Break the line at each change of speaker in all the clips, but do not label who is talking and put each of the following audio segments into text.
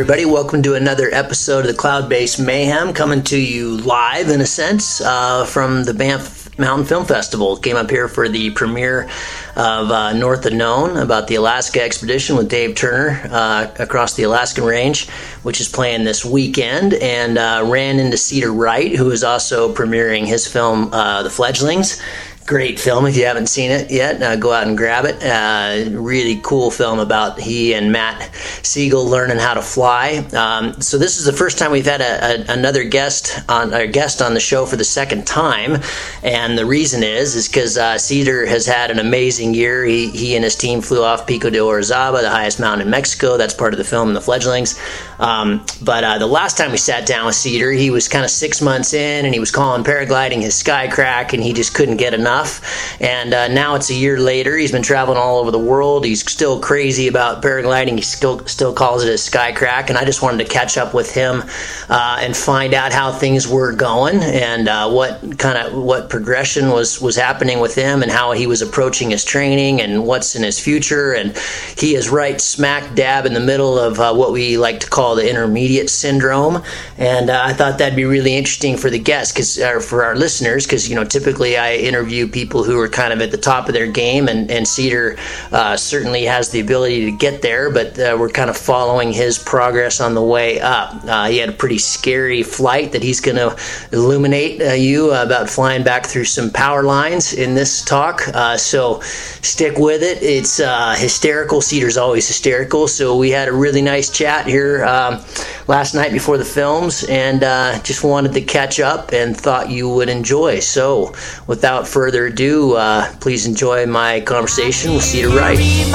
Everybody. Welcome to another episode of the Cloud Based Mayhem, coming to you live, in a sense, uh, from the Banff Mountain Film Festival. Came up here for the premiere of uh, North Unknown about the Alaska expedition with Dave Turner uh, across the Alaskan Range, which is playing this weekend, and uh, ran into Cedar Wright, who is also premiering his film, uh, The Fledglings great film. If you haven't seen it yet, uh, go out and grab it. Uh, really cool film about he and Matt Segal learning how to fly. Um, so this is the first time we've had a, a, another guest on a guest on the show for the second time, and the reason is is because uh, Cedar has had an amazing year. He he and his team flew off Pico de Orizaba, the highest mountain in Mexico. That's part of the film, The Fledglings. Um, but uh, the last time we sat down with Cedar, he was kind of six months in, and he was calling paragliding his sky crack, and he just couldn't get enough. And uh, now it's a year later. He's been traveling all over the world. He's still crazy about paragliding. He still still calls it a sky crack. And I just wanted to catch up with him uh, and find out how things were going and uh, what kind of what progression was was happening with him and how he was approaching his training and what's in his future. And he is right smack dab in the middle of uh, what we like to call the intermediate syndrome. And uh, I thought that'd be really interesting for the guests because for our listeners because you know typically I interview people who are kind of at the top of their game, and, and Cedar uh, certainly has the ability to get there, but uh, we're kind of following his progress on the way up. Uh, he had a pretty scary flight that he's going to illuminate uh, you about flying back through some power lines in this talk. Uh, so stick with it. It's hysterical. Cedar's always hysterical. So we had a really nice chat here um, last night before the films, and just wanted to catch up and thought you would enjoy. So without further ado, uh, please enjoy my conversation with Cedar Wright. Cedar,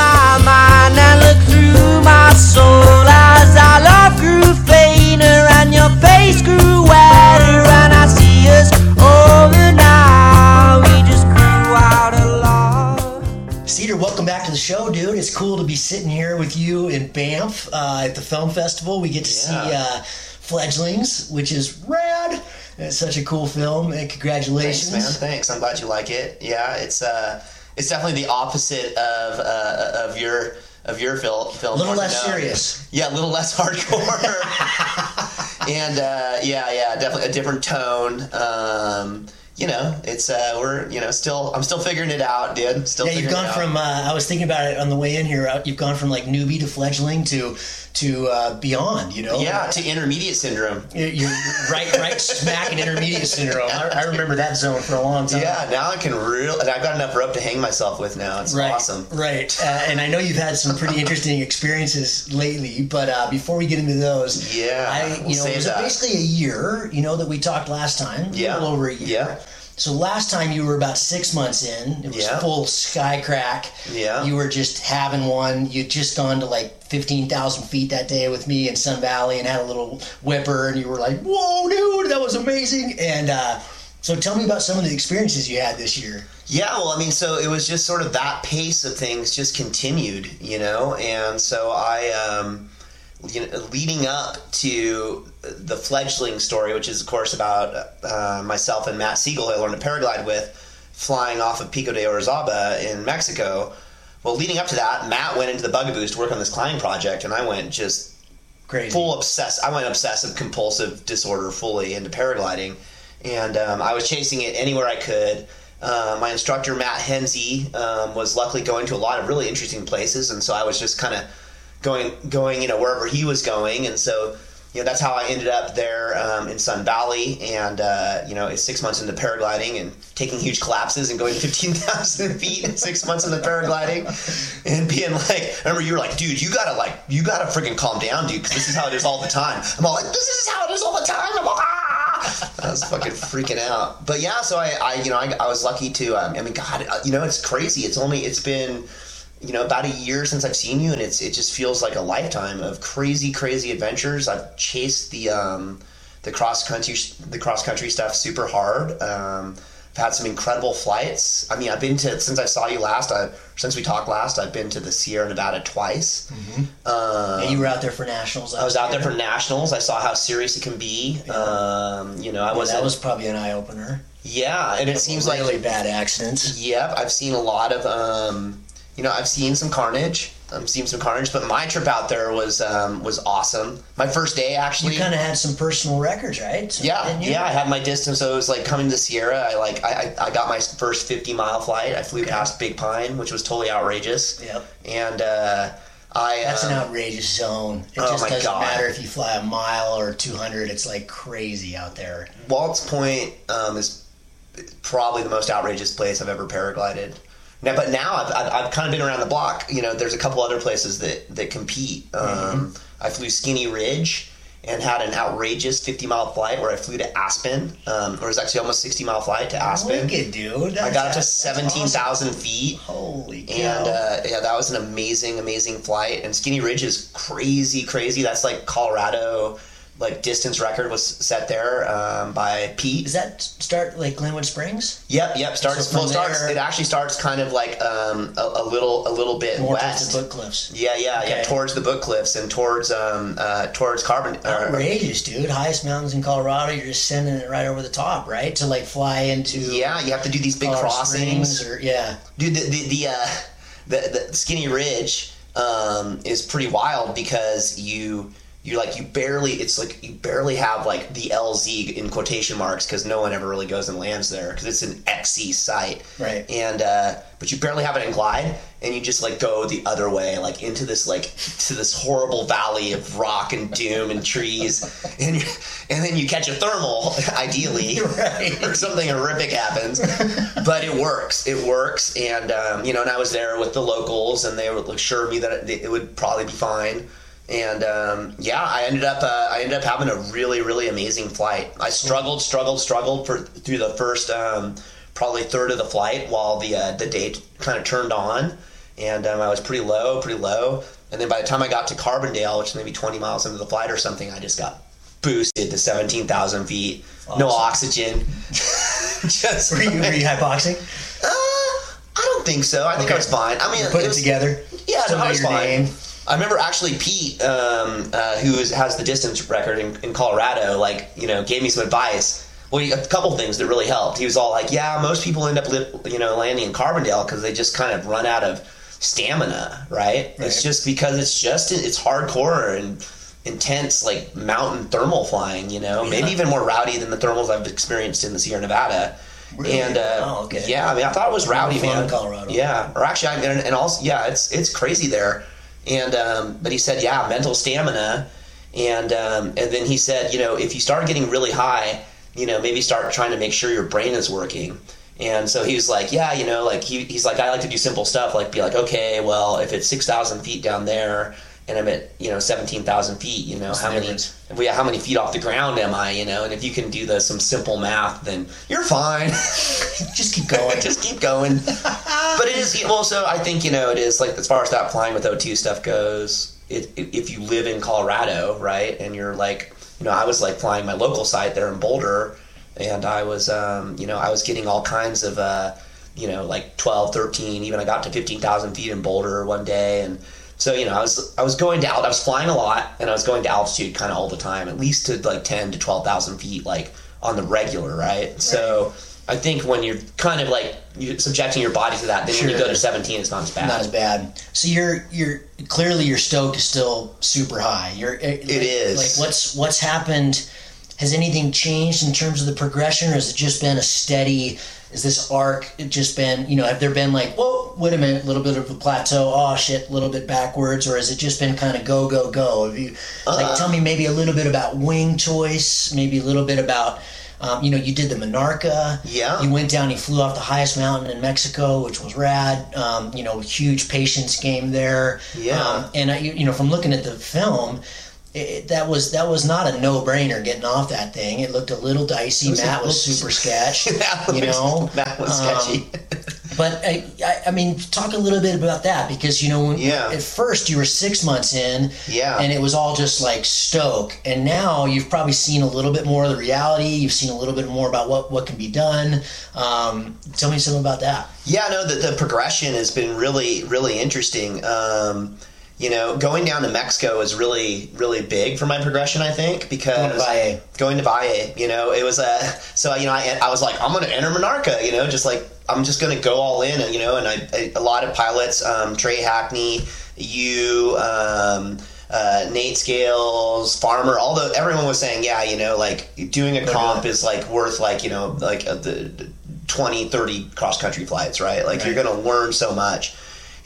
It's cool to be sitting here with you in Banff uh, at the film festival. We get to yeah. see uh, Fledglings, which is rad. It's such a cool film, and congratulations,
Thanks, man. Thanks. I'm glad you like it. Yeah, it's uh, it's definitely the opposite of uh, of your of your film.
film
a
little less serious.
Yeah, a little less hardcore. and uh, yeah, yeah, definitely a different tone. Um, you know, it's uh, we're you know still I'm still figuring it out, dude. Still
yeah. You've gone from uh, I was thinking about it on the way in here. Uh, you've gone from like newbie to fledgling to to uh, beyond, you know?
Yeah, to intermediate syndrome.
You're right, right smack in intermediate syndrome. I, I, remember that zone for a long time.
Yeah, now I can real, and I've got enough rope to hang myself with now. It's
right,
awesome.
Right, uh, and I know you've had some pretty interesting experiences lately. But uh, before we get into those,
yeah,
I, you we'll know, it was that. basically a year. You know that we talked last time.
Yeah,
a little over a year.
Yeah
so last time you were about six months in. It was yeah. full sky crack.
Yeah.
You were just having one. You'd just gone to like fifteen thousand feet that day with me in Sun Valley and had a little whipper, and you were like, "Whoa, dude, that was amazing!" And uh, so, tell me about some of the experiences you had this year.
Yeah, well, I mean, so it was just sort of that pace of things just continued, you know, and so I. Um, you know, leading up to the fledgling story, which is of course about uh, myself and Matt Segal, who I learned to paraglide with, flying off of Pico de Orizaba in Mexico. Well, leading up to that, Matt went into the Bugaboos to work on this climbing project, and I went just
crazy,
full obsess. I went obsessive compulsive disorder fully into paragliding, and um, I was chasing it anywhere I could. Uh, my instructor Matt Henze um, was luckily going to a lot of really interesting places, and so I was just kind of going going you know wherever he was going, and so you know that's how I ended up there um, in Sun Valley, and uh, you know it's six months into paragliding and taking huge collapses and going fifteen thousand feet in six months into paragliding, and being like, I remember you were like, dude, you gotta like you gotta freaking calm down, dude, because this is how it is all the time. I'm all like, this is how it is all the time. I'm like, ah! I was fucking freaking out. But yeah, so I, I you know, I, I was lucky to. Um, I mean, God, uh, you know, it's crazy. It's only it's been you know about a year since I've seen you, and it's it just feels like a lifetime of crazy, crazy adventures. I've chased the um, the cross country the cross country stuff super hard. Um, I've had some incredible flights. I mean, I've been to since I saw you last. I, since we talked last, I've been to the Sierra Nevada twice.
Mm-hmm. Um, yeah, you were out there for nationals.
I was out there for nationals. I saw how serious it can be. Yeah. Um, you know, I
yeah,
was.
That was probably an eye opener.
Yeah, and it seems
really
like
really bad accidents.
Yep, I've seen a lot of um, you know, I've seen some carnage. I'm seeing some carnage. But my trip out there was um, was awesome. My first day actually.
You kind of had some personal records, right? So,
yeah, yeah. I had my distance. So it was like coming to Sierra. I like I, I got my first 50 mile flight. I flew okay. past Big Pine, which was totally outrageous.
Yep.
And uh, I
that's
um,
an outrageous zone. It
oh
just doesn't
God.
matter if you fly a mile or 200. It's like crazy out there.
Walt's Point um, is probably the most outrageous place I've ever paraglided. Now, but now I've, I've, I've, kind of been around the block. You know, there's a couple other places that that compete. Um, mm-hmm. I flew Skinny Ridge and had an outrageous 50 mile flight where I flew to Aspen, um, or it was actually almost 60 mile flight to Aspen.
Wicked, dude. That's,
I got up to 17,000
awesome.
feet.
Holy cow.
And uh, yeah, that was an amazing, amazing flight. And Skinny Ridge is crazy, crazy. That's like Colorado like distance record was set there um, by Pete.
Does that start like Glenwood Springs?
Yep, yep. Starts
So
well. Starts. It actually starts kind of like um, a, a little, a little bit
More
west.
towards the Book Cliffs.
Yeah, yeah, yeah. Towards the Book Cliffs and towards um, uh, towards Carbon. Uh,
Outrageous, dude. Highest mountains in Colorado. You're just sending it right over the top, right? To like fly into
yeah, you have to do these big
Colorado
crossings.
Springs or yeah.
Dude, the the the, uh, the, the Skinny Ridge um, is pretty wild because you you like you barely it's like you barely have like the LZ in quotation marks because no one ever really goes and lands there because it's an XC site.
Right.
And uh, but you barely have it in glide and you just like go the other way like into this like to this horrible valley of rock and doom and trees and you, and then you catch a thermal ideally
Right.
or something horrific happens but it works it works and um, you know and i was there with the locals and they would assure me that it, it would probably be fine and um, yeah i ended up uh, i ended up having a really really amazing flight i struggled struggled struggled for through the first um, probably third of the flight while the uh, the day kind of turned on and um, i was pretty low pretty low and then by the time i got to carbondale which is maybe 20 miles into the flight or something i just got boosted to 17000 feet no oxygen just
Were you, were you hypoxing?
uh, I don't think so. I think I was fine. I mean,
Put
it
it
was,
together.
Yeah, I was fine.
name.
I remember actually Pete, um, uh, who is, has the distance record in, in Colorado, like you know, gave me some advice. Well, he- a couple things that really helped. He was all like, "Yeah, most people end up, li- you know, landing in Carbondale because they just kind of run out of stamina, right? It's just because it's just it's hardcore and intense, like mountain thermal flying. You know, maybe even more rowdy than the thermals I've experienced in the Sierra Nevada.
Really?
And uh,
Oh, okay.
yeah, I mean, I thought it was rowdy, man.
Colorado.
Yeah, or actually, I mean, and also, yeah, it's it's crazy there. And um, but he said, yeah, mental stamina, and um, and then he said, you know, if you start getting really high, you know, maybe start trying to make sure your brain is working. And so he was like, yeah, you know, like he, he's like, I like to do simple stuff, like be like, okay, well, if it's six thousand feet down there, and I'm at you know seventeen thousand feet, you know, how many, well, how many feet off the ground am I, you know? And if you can do the some simple math, then you're fine.
Just keep going.
just keep going. but it is well. So I think you know it is like as far as that flying with O2 stuff goes. It, if you live in Colorado, right, and you're like, you know, I was like flying my local site there in Boulder, and I was, um, you know, I was getting all kinds of, uh, you know, like 12, 13, even I got to 15,000 feet in Boulder one day, and so you know, I was I was going to I was flying a lot, and I was going to altitude kind of all the time, at least to like 10 to 12,000 feet, like on the regular, right? So. I think when you're kind of like you're subjecting your body to that, then when you go to 17, it's not as bad.
Not as bad. So you're you're clearly your stoke is still super high. You're eh, it
is.
like what's what's happened. Has anything changed in terms of the progression, or has it just been a steady? Is this arc just been you know? Have there been like whoa, wait a minute, a little bit of a plateau? Oh shit, a little bit backwards, or has it just been kind of go go go? Have you
Uh,
like tell me maybe a little bit about wing choice, maybe a little bit about. Um, you know, you did the Monarca.
Yeah.
You went down. You flew off the highest mountain in Mexico, which was rad. Um, you know, huge patience game there.
Yeah.
Um, and I, you, you know, from looking at the film, it, that was that was not a no brainer getting off that thing. It looked a little dicey.
was
Matt was super sketch. you
was,
know,
that was
Um,
sketchy.
but I, I, I mean, talk a little bit about that because you know, when,
Yeah.
at first you were six months in,
Yeah.
and it was all just like stoke, and now you've probably seen a little bit more of the reality. You've seen a little bit more about what what can be done. Um, tell me something about that.
Yeah, no, the, the progression has been really, really interesting. Um, you know, going down to Mexico is really, really big for my progression. I think because
Going to Valle.
going to Valle, you know, it was a so you know I, I was like I'm going to enter Monarca, you know, just like I'm just going to go all in, and you know, and I, I a lot of pilots, um, Trey Hackney, you. Um, uh, Nate Scales, Farmer, all the everyone was saying, yeah, you know, like doing a comp is like worth like you know like uh, the, the 20, 30 cross country flights, right? Like
Right.
you're going to learn so much,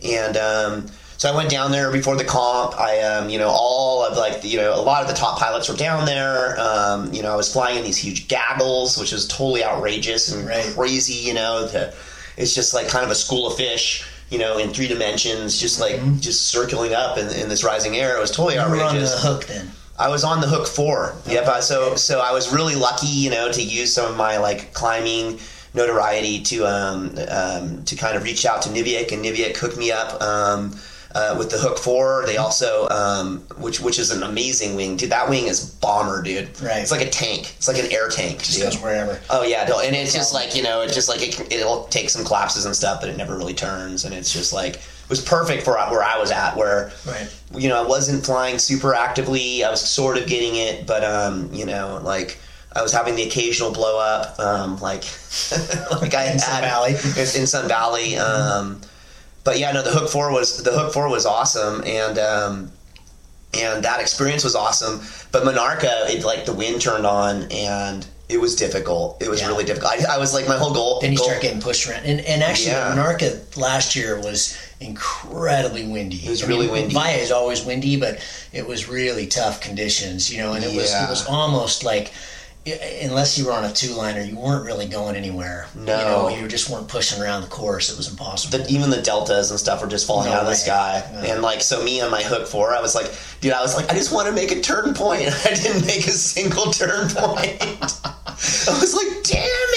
and um, so I went down there before the comp. I um, you know all of like you know a lot of the top pilots were down there. Um, you know I was flying in these huge gaggles, which is totally outrageous and
Right.
crazy. You know the, it's just like kind of a school of fish. You know, in three dimensions, just like just circling up in, in this rising air. It was totally
Mm-hmm. You were on the hook then.
I was on the hook four. Yep. I- So so I was really lucky, you know, to use some of my like climbing notoriety to um, um, to kind of reach out to Niviuk, and Niviuk hooked me up um, uh, with the hook four. They also, um, which which is an amazing wing, dude. That wing is bomber, dude.
Right.
It's like a tank. It's like an air tank.
Just
dude.
goes wherever.
Oh yeah, no, and it's just like you know, it's just like it, it'll take some collapses and stuff, but it never really turns, and it's just like it was perfect for where I was at, where
Right.
you know I wasn't flying super actively. I was sort of getting it, but um, you know, like I was having the occasional blow up, um, like like I
In
had
Sun Valley.
in, in Sun Valley. Um, but yeah, no, the Hook Four was the Hook Four was awesome, and um, and that experience was awesome. But Monarca, it like the wind turned on, and it was difficult. It was
Yeah.
really difficult. I, I was like, my whole goal.
Then you
goal-
start getting pushed around. And, and actually,
Yeah.
Monarca last year was incredibly windy. It
was really windy.
Via is always windy, but it was really tough conditions, you know, and it was it was almost like i- unless you were on a two liner, you weren't really going anywhere.
No.
You know, you just weren't pushing around the course. It was impossible.
the, even the deltas and stuff were just falling
No
out of the sky.
No.
And like, so me on my hook four, I was like, dude, I was like, I just want to make a turn point. I didn't make a single turn point. I was like, damn.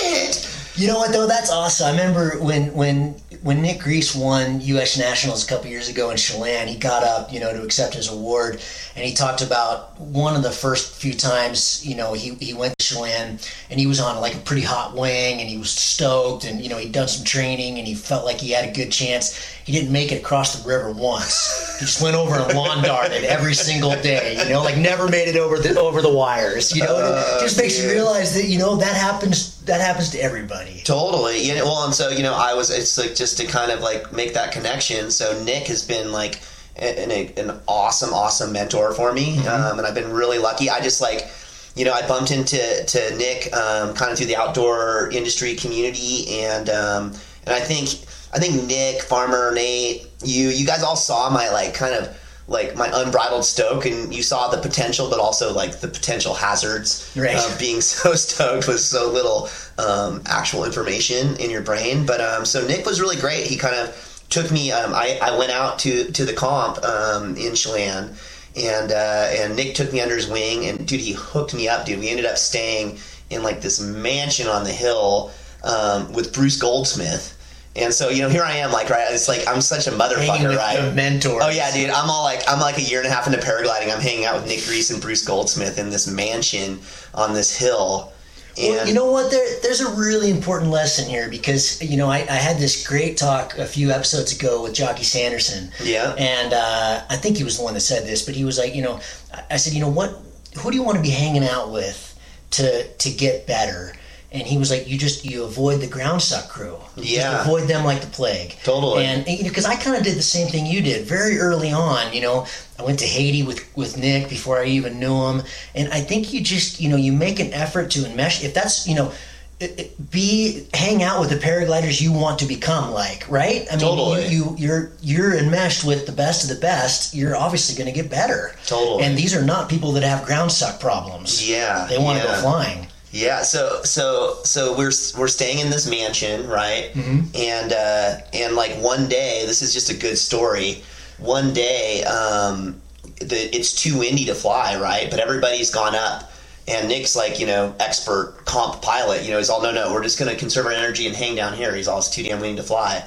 You know what though? That's awesome. I remember when when when Nick Greece won U.S. Nationals a couple years ago in Chelan. He got up, you know, to accept his award, and he talked about one of the first few times, you know, he he went to Chelan, and he was on like a pretty hot wing, and he was stoked, and you know, he'd done some training, and he felt like he had a good chance. He didn't make it across the river once. He just went over and lawn darted every single day, you know, like never made it over the over the wires. You know, and it just makes you realize that you know that happens. That happens to everybody.
Totally. You know, well, and so you know, I was. It's like just to kind of like make that connection. So Nick has been like an, an, awesome, awesome mentor for me, um, and I've been really lucky. I just like. You know, I bumped into to Nick um, kind of through the outdoor industry community, and um, and I think I think Nick, Farmer, Nate, you you guys all saw my like kind of like my unbridled stoke, and you saw the potential, but also like the potential hazards
Right.
of being so stoked with so little um, actual information in your brain. But um, so Nick was really great. He kind of took me. Um, I, I went out to to the comp um, in Chelan, and uh, and Nick took me under his wing, and dude, he hooked me up, dude. We ended up staying in like this mansion on the hill um, with Bruce Goldsmith. And so you know, here I am, like right. It's like I'm such a motherfucker, right?
the mentors.
Oh yeah, dude. I'm all like I'm like a year and a half into paragliding. I'm hanging out with Nick Greece and Bruce Goldsmith in this mansion on this hill. And
Well, you know what? There, there's a really important lesson here because you know I, I had this great talk a few episodes ago with Jocky Sanderson.
Yeah.
And uh, I think he was the one that said this, but he was like, you know, I- I said, you know what? Who do you want to be hanging out with to to get better? And he was like, you just you avoid the ground suck crew.
Yeah.
Just avoid them like the plague.
Totally.
And you know, because I kind of did the same thing you did very early on. You know, I went to Haiti with with Nick before I even knew him, and I think you just you know you make an effort to enmesh. If that's you know. it- it- Be hang out with the paragliders you want to become like, right? I mean,
Totally.
you, you you're you're enmeshed with the best of the best. You're obviously going to get better.
Totally.
And these are not people that have ground suck problems.
Yeah,
They want to
yeah.
go flying.
Yeah, so so so we're we're staying in this mansion, right?
Mm-hmm.
And uh, and like one day, this is just a good story. One day, um, the, it's too windy to fly, right? But everybody's gone up, and Nick's like, you know, expert comp pilot. You know, he's all, no, no, we're just going to conserve our energy and hang down here. He's all, it's too damn windy to fly.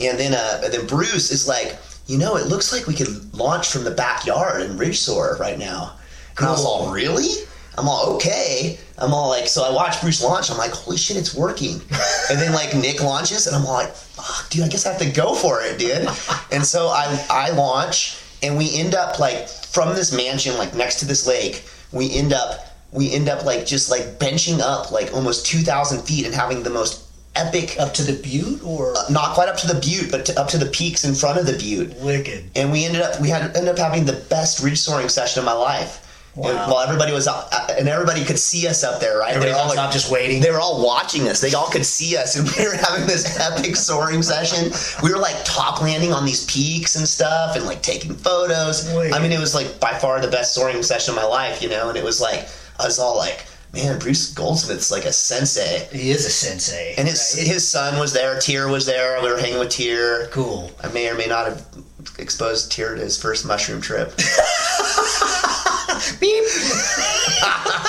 And then uh, and then Bruce is like, you know, it looks like we could launch from the backyard in Ridgesoar right now. And I was all, really? I'm all okay. I'm all like, so I watch Bruce launch. I'm like, holy shit, it's working. and then like Nick launches, and I'm all like, fuck, dude, I guess I have to go for it, dude. and so I I launch, and we end up like from this mansion, like next to this lake, we end up we end up like just like benching up like almost 2,000 feet and having the most epic
Up to the butte or uh,
not quite up to the butte, but to, up to the peaks in front of the butte.
wicked?
And we ended up we had ended up having the best ridge soaring session of my life.
Wow.
While everybody was out, and everybody could see us up there, right?
Everybody
They were all
was
like-
up just waiting.
They were all watching us. They all could see us, and we were having this epic soaring session. We were like top landing on these peaks and stuff, and like taking photos.
Wait.
I mean, it was like by far the best soaring session of my life, you know. And it was like I was all like, "Man, Bruce Goldsmith's like a sensei."
He is a sensei.
And his
right?
his son was there. Tier was there. We were hanging with Tier.
cool.
I may or may not have exposed Tier to his first mushroom trip.
Beep.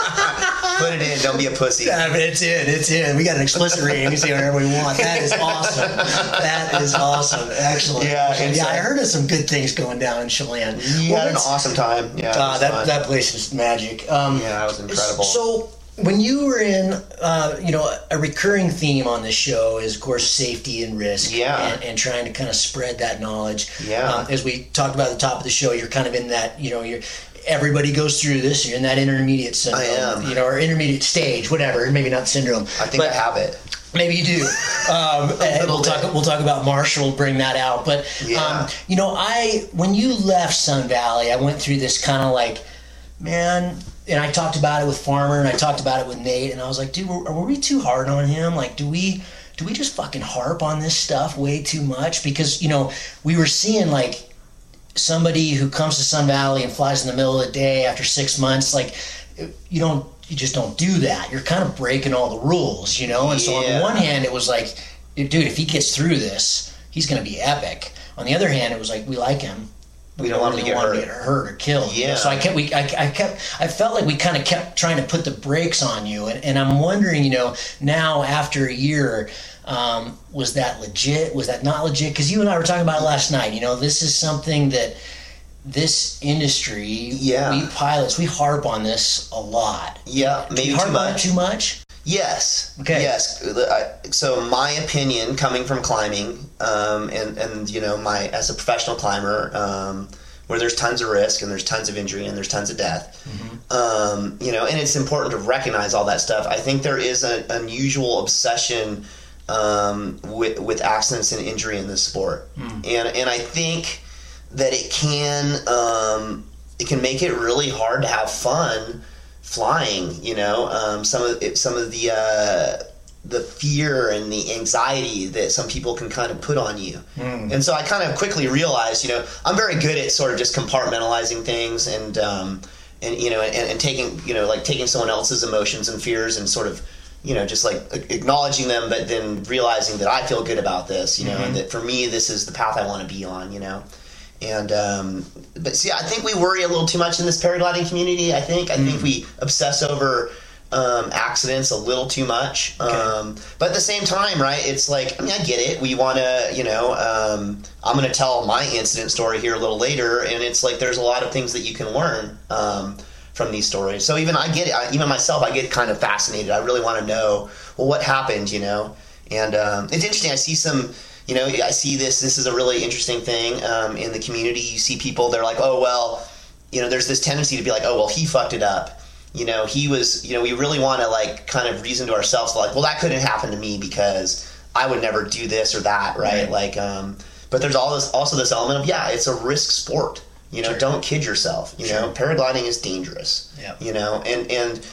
Put it in. Don't be a pussy.
Yeah, but it's in. It's in. We got an explicit rating. We can say whatever we want. That is awesome. That is awesome. Excellent.
Yeah, and
yeah.
so-
I heard of some good things going down in Chelan.
He
Well,
had an awesome time. Yeah, it
Uh,
was
that
fun.
that place is magic. Um,
yeah, it was incredible.
So when you were in, uh, you know, a recurring theme on this show is, of course, safety and risk.
Yeah.
And, and trying to kind of spread that knowledge.
Yeah.
Um, as we talked about at the top of the show, you're kind of in that, you know, you're. Everybody goes through this. You're in that intermediate syndrome,
am.
you know, or intermediate stage, whatever. Maybe not syndrome.
I think
but
I have it.
Maybe you do. Um, and we'll talk. We'll talk about Marshall. Bring that out. But
Yeah.
um, you know, I when you left Sun Valley, I went through this kind of like, man. And I talked about it with Farmer, and I talked about it with Nate, and I was like, dude, were, were we too hard on him? Like, do we? Do we just fucking harp on this stuff way too much? Because you know, we were seeing like somebody who comes to Sun Valley and flies in the middle of the day after six months, like you don't, you just don't do that. You're kind of breaking all the rules, you know. And so on the one hand, it was like, dude, if he gets through this, he's going to be epic. On the other hand, it was like we like him. but
We don't want him to get
want
hurt.
or killed. you know?
Yeah.
So I kept, we, I, I kept, I felt like we kind of kept trying to put the brakes on you, and, and I'm wondering, you know, now after a year, um, was that legit? Was that not legit? Because you and I were talking about it last night. You know, this is something that this industry,
Yeah.
we pilots, we harp on this a lot.
Yeah, maybe
harp
too
on it
much.
too much.
Yes.
Okay.
Yes. So my opinion, coming from climbing, um, and and you know, my as a professional climber, um, where there's tons of risk and there's tons of injury and there's tons of death, um, you know, and it's important to recognize all that stuff. I think there is an unusual obsession um, with with accidents and injury in this sport, and and I think that it can um, it can make it really hard to have fun flying. You know, um, some of it, some of the uh, the fear and the anxiety that some people can kind of put on you. And so I kind of quickly realized, you know, I'm very good at sort of just compartmentalizing things and um, and you know and, and taking you know like taking someone else's emotions and fears and sort of you know just like acknowledging them but then realizing that I feel good about this you know and that for me this is the path I want to be on you know and um, but see, I think we worry a little too much in this paragliding community. I think I think we obsess over um, accidents a little too much. Um, but at the same time, right? It's like I mean, I get it. We want to, you know, um, I'm going to tell my incident story here a little later, and it's like there's a lot of things that you can learn. Um, from these stories, so even I get it. I, even myself, I get kind of fascinated. I really want to know, well, what happened, you know? And um, it's interesting. I see some you know, I see this. This is a really interesting thing um, in the community. You see people, they're like, oh, well, you know, there's this tendency to be like, oh, well, he fucked it up. You know, he was, you know, we really want to like kind of reason to ourselves, like, well, that couldn't happen to me because I would never do this or that, right?
Right.
Like, um, but there's all this, also this element of, yeah, it's a risk sport. You know,
Sure.
don't kid yourself. You know, paragliding is dangerous.
Yeah.
You know, and and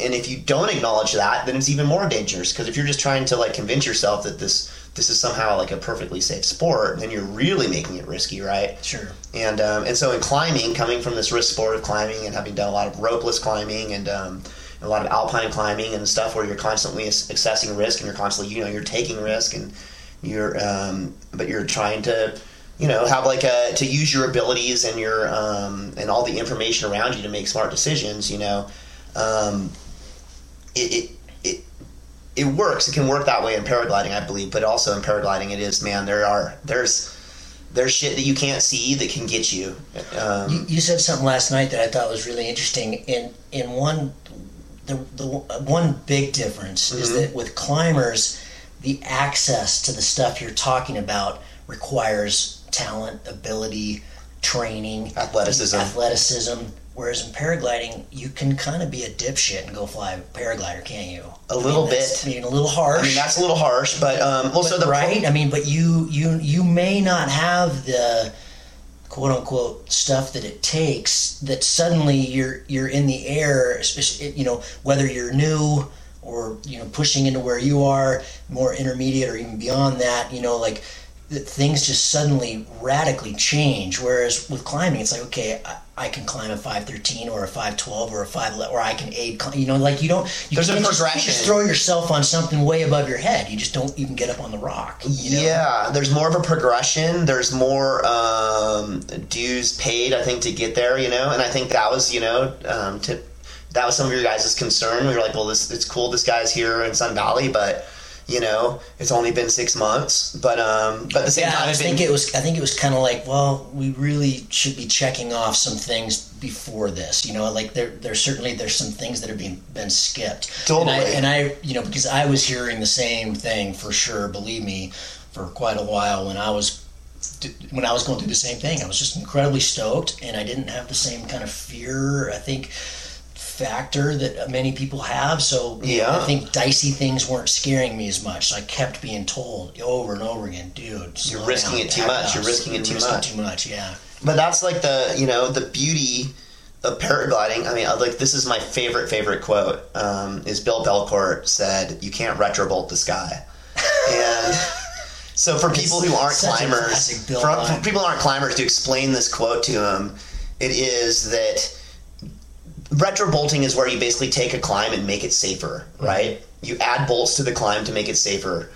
and if you don't acknowledge that, then it's even more dangerous. Because if you're just trying to like convince yourself that this this is somehow like a perfectly safe sport, then you're really making it risky, right?
Sure.
And um, and so in climbing, coming from this risk sport of climbing and having done a lot of ropeless climbing and um, a lot of alpine climbing and stuff where you're constantly assessing risk and you're constantly you know you're taking risk and you're um, but you're trying to you know have like a to use your abilities and your um, and all the information around you to make smart decisions. You know, um, it, it it it works. It can work that way in paragliding, I believe, but also in paragliding, it is man. There are there's there's shit that you can't see that can get you. Um,
You, you said something last night that I thought was really interesting. In in one, the, the one big difference is
Mm-hmm.
that with climbers, the access to the stuff you're talking about requires talent, ability, training,
Athleticism.
athleticism. Whereas in paragliding, you can kind of be a dipshit and go fly a paraglider, can't you?
A little
I mean, that's
bit.
Being a little harsh.
I mean, that's a little harsh, but um, well, so
But,
the
right? I mean, but you you you may not have the quote unquote stuff that it takes that suddenly you're you're in the air especially you know whether you're new or you know pushing into where you are more intermediate or even beyond that you know like that things just suddenly radically change whereas with climbing it's like okay I, I can climb a 513 or a 512 or a 5 or I can aid cli- you know like you don't you
There's a
can't just- you
progression.
just throw yourself on something way above your head you just don't even get up on the rock you know?
Yeah, there's more of a progression. There's more um, dues paid, I think, to get there. You know, and I think that was, you know, um, to that was some of your guys' concern. We were like, well, this it's cool. This guy's here in Sun Valley, but you know, it's only been six months. But um, but at the same
Yeah,
time,
I
it's
think it was. I think it was kind of like, well, we really should be checking off some things before this. You know, like there, there's certainly there's some things that have been been skipped.
Totally.
And I, and I, you know, because I was hearing the same thing for sure. Believe me, for quite a while when I was when I was going through the same thing. I was just incredibly stoked, and I didn't have the same kind of fear. I think factor that many people have. So
Yeah.
I think dicey things weren't scaring me as much. So I kept being told over and over again, dude, you're
risking
down,
it too much, you're risking it too
risking
much."
Too much, yeah.
But that's like the you know the beauty of paragliding. I mean, I- like this is my favorite favorite quote. Um, is Bill Belcourt said, "You can't retrobolt the sky," and so for people who aren't climbers, for, for people who aren't climbers, to explain this quote to them, it is that retrobolting is where you basically take a climb and make it safer, right? You add bolts to the climb to make it safer.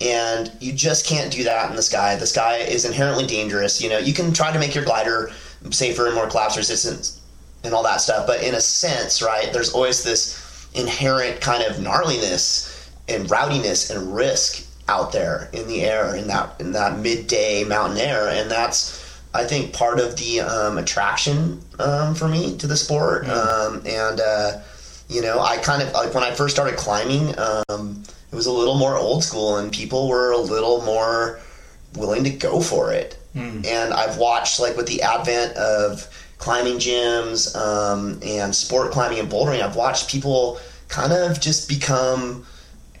And you just can't do that in the sky. The sky is inherently dangerous. You know, you can try to make your glider safer and more collapse resistant and all that stuff, but in a sense, right, there's always this inherent kind of gnarliness and rowdiness and risk out there in the air in that in that midday mountain air, and that's I think part of the um, attraction um, for me to the sport. Um, and uh, you know, I kind of like when I first started climbing, um, it was a little more old school, and people were a little more willing to go for it. And I've watched like with the advent of climbing gyms um, and sport climbing and bouldering, I've watched people kind of just become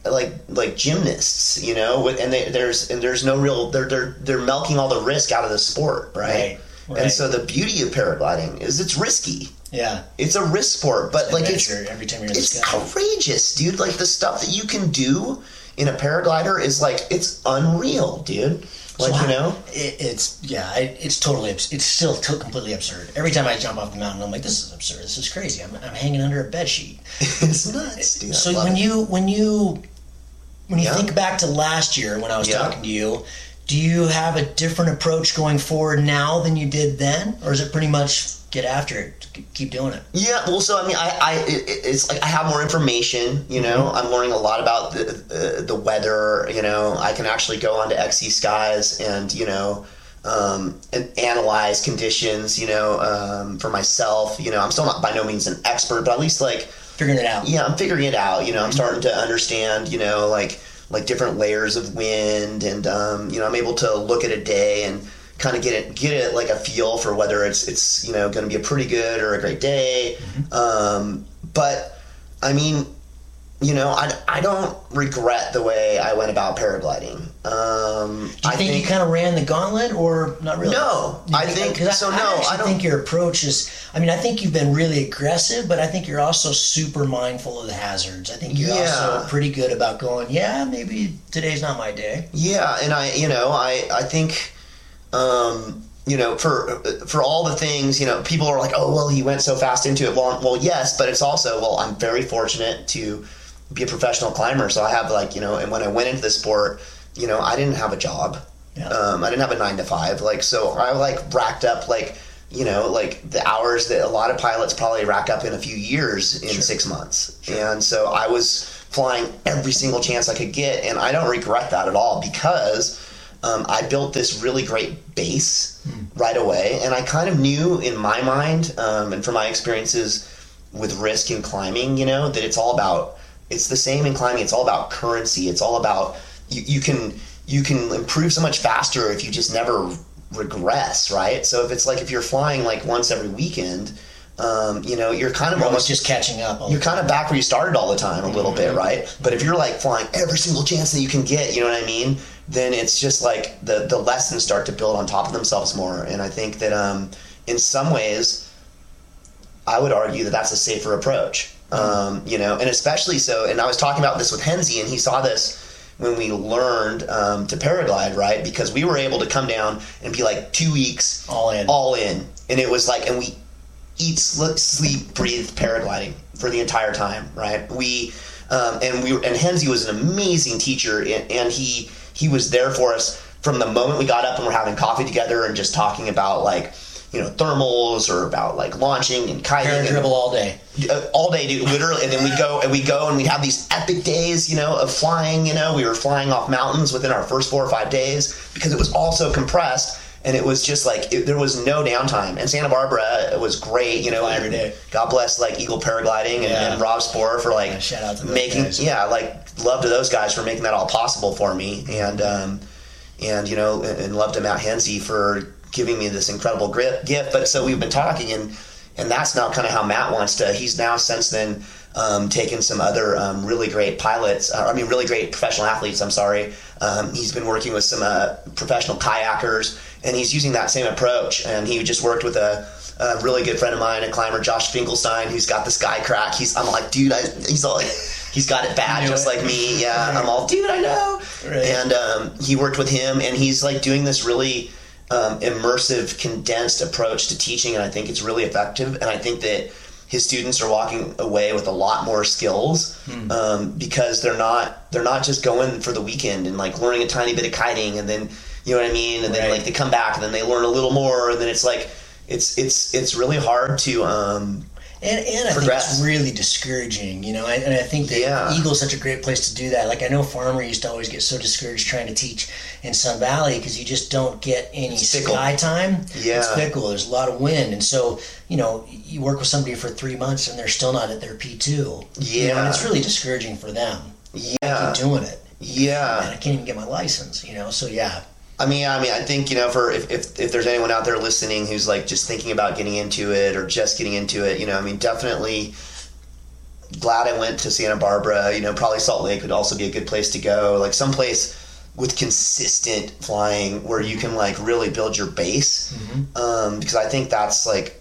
like like gymnasts, you know, and they, there's and there's no real they're they're they're milking all the risk out of the sport, right?
Right, right.
And so the beauty of paragliding is it's risky.
Yeah.
It's a risk sport, but like it's
every time you're
it's courageous, dude. Like the stuff that you can do in a paraglider is like it's unreal, dude. Like
So
you
I-
know,
it, it's yeah, it, it's totally, it's still to- completely absurd. Every time I jump off the mountain, I'm like, this is absurd. This is crazy. I'm, I'm hanging under a bed sheet.
it's nuts, dude.
So when
it.
you when you when you
Yeah.
think back to last year when I was
Yeah.
talking to you, do you have a different approach going forward now than you did then, or is it pretty much get after it, keep doing it?
Yeah, well, so I mean, I, I it, it's like I have more information. You know,
Mm-hmm.
I'm learning a lot about the uh, the weather. You know, I can actually go onto XC Skies and you know. Um, and analyze conditions, you know, um, for myself. You know, I'm still not by no means an expert, but at least like
Figuring it out.
yeah, I'm figuring it out. You know,
Mm-hmm.
I'm starting to understand. You know, like like different layers of wind, and um, you know, I'm able to look at a day and kind of get it get it like a feel for whether it's it's you know going to be a pretty good or a great day.
Mm-hmm.
Um, but I mean, you know, I, I don't regret the way I went about paragliding. Um,
Do you
I
think, you kind of ran the gauntlet, or not really?
No, I think-
'cause
so, no,
I,
I
think your approach is. I mean, I think you've been really aggressive, but I think you're also super mindful of the hazards. I think you're
Yeah.
also pretty good about going. Yeah, maybe today's not my day.
Yeah, and I, you know, I, I think, um, you know, for for all the things, you know, people are like, oh, well, he went so fast into it. Well, well, yes, but it's also, well, I'm very fortunate to be a professional climber, so I have like, you know, and when I went into the sport, you know, I didn't have a job.
Yeah.
Um, I didn't have a nine to five, like, so I like racked up like. You know, like the hours that a lot of pilots probably rack up in a few years in six months. And so I was flying every single chance I could get, and I don't regret that at all because um, I built this really great base right away, and I kind of knew in my mind um, and from my experiences with risk in climbing, you know, that it's all about it's the same in climbing. It's all about currency. It's all about you, you can you can improve so much faster if you just never regress, right? So if it's like if you're flying like once every weekend, um, you know, you're kind of
You're
almost
almost just catching up.
you're kind of back where you started all the time a little bit,
Mhm.
right? But if you're like flying every single chance that you can get, you know what I mean? Then it's just like the the lessons start to build on top of themselves more. And I think that um, in some ways, I would argue that that's a safer approach. Um, you know, and especially so. And I was talking about this with Henzi, and he saw this when we learned um, to paraglide, right? Because we were able to come down and be like two weeks
All in.
all in, and it was like, and we eat, sleep, breathe paragliding for the entire time, right? We um, and we and Henzi was an amazing teacher, and, and he he was there for us from the moment we got up and we're having coffee together and just talking about like you know thermals or about like launching and kiting and,
dribble all day.
uh, all day, dude, literally. And then we go and we go and we have these epic days, you know, of flying. You know, we were flying off mountains within our first four or five days because it was all so compressed. And it was just like it, there was no downtime. And Santa Barbara was great, you know.
Every day.
God bless like Eagle Paragliding and,
Yeah.
and Rob Sporrer for like
Yeah, shout out to
making
guys.
yeah, like love to those guys for making that all possible for me. And um, and you know, and, love to Matt Henze for giving me this incredible grip, gift. But so we've been talking, and and that's now kind of how Matt wants to. He's now since then um, taken some other um, really great pilots. Uh, I mean, really great professional athletes. I'm sorry. Um, he's been working with some uh, professional kayakers, and he's using that same approach. And he just worked with a. A really good friend of mine, a climber, Josh Finkelstein, who's got the sky crack. He's, I'm like, dude, I, he's all like, he's got it bad, just
it.
like me. Yeah, I'm all, dude, I know.
Right.
And um, he worked with him, and he's like doing this really um, immersive, condensed approach to teaching, and I think it's really effective. And I think that his students are walking away with a lot more skills
Hmm.
um, because they're not they're not just going for the weekend and like learning a tiny bit of kiting, and then you know what I mean, and then like they come back and then they learn a little more, and then it's like it's it's it's really hard to um,
And, and I
Progress.
think it's really discouraging, you know. I, and I think that
Yeah.
Eagle's such a great place to do that. Like I know Farmer used to always get so discouraged trying to teach in Sun Valley because you just don't get any sky time.
Yeah.
It's fickle. There's a lot of wind, and so you know you work with somebody for three months and they're still not at their P two. You know,
Yeah.
and it's really discouraging for them.
yeah
Keep doing it.
yeah.
Man, I can't even get my license. You know, so yeah.
I mean, I mean, I think you know, for if, if if there's anyone out there listening who's like just thinking about getting into it or just getting into it, you know, I mean, definitely glad I went to Santa Barbara. You know, probably Salt Lake would also be a good place to go. Like someplace with consistent flying where you can like really build your base. Um, because I think that's like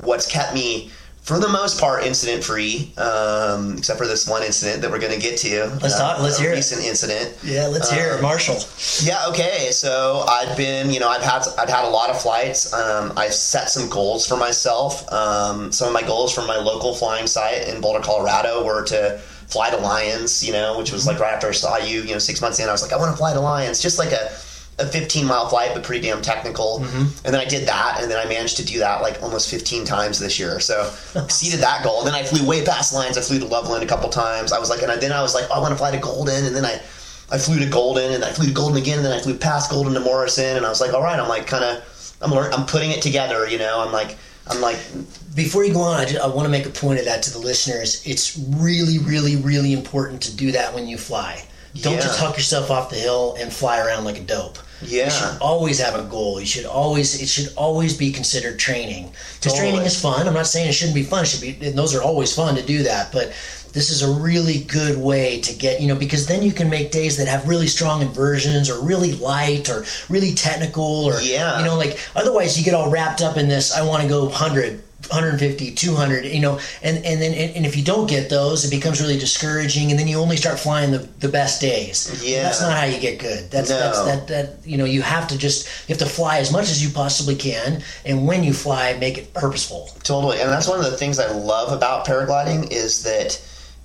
what's kept me. For the most part, incident free, um, except for this one incident that we're going to get to.
Let's talk- let's hear it.
Recent incident.
Yeah, let's hear it, Marshall.
Yeah. Okay. So I've been, you know, I've had I've had a lot of flights. Um, I've set some goals for myself. Um, some of my goals from my local flying site in Boulder, Colorado, were to fly to Lyons. You know, which was like right after I saw you. You know, six months in, I was like, I want to fly to Lyons. Just like a a 15 mile flight, but pretty damn technical. Mm-hmm. And then I did that, and then I managed to do that like almost 15 times this year. So exceeded that goal. And then I flew way past Lyons. I flew to Loveland a couple times. I was like, and I, then I was like, oh, I want to fly to Golden, and then I I flew to Golden and I flew to Golden again, and then I flew past Golden to Morrison, and I was like, all right, I'm like kind of, I'm learn, I'm putting it together, you know. I'm like, I'm like,
Before you go on, I, just, I want to make a point of that to the listeners. It's really, really, really important to do that when you fly. Don't
Yeah.
just huck yourself off the hill and fly around like a dope.
Yeah.
You should always have a goal. You should always it should always be considered training. Because
Totally.
training is fun. I'm not saying it shouldn't be fun. It should be and those are always fun to do that, but this is a really good way to get, you know, because then you can make days that have really strong inversions or really light or really technical or
Yeah.
you know, like otherwise you get all wrapped up in this I want to go 100 150 200 you know and and then and if you don't get those it becomes really discouraging and then you only start flying the, the best days
Yeah.
that's not how you get good that's
No.
that's that that you know you have to just you have to fly as much as you possibly can and when you fly make it purposeful
Totally, and that's one of the things I love about paragliding is that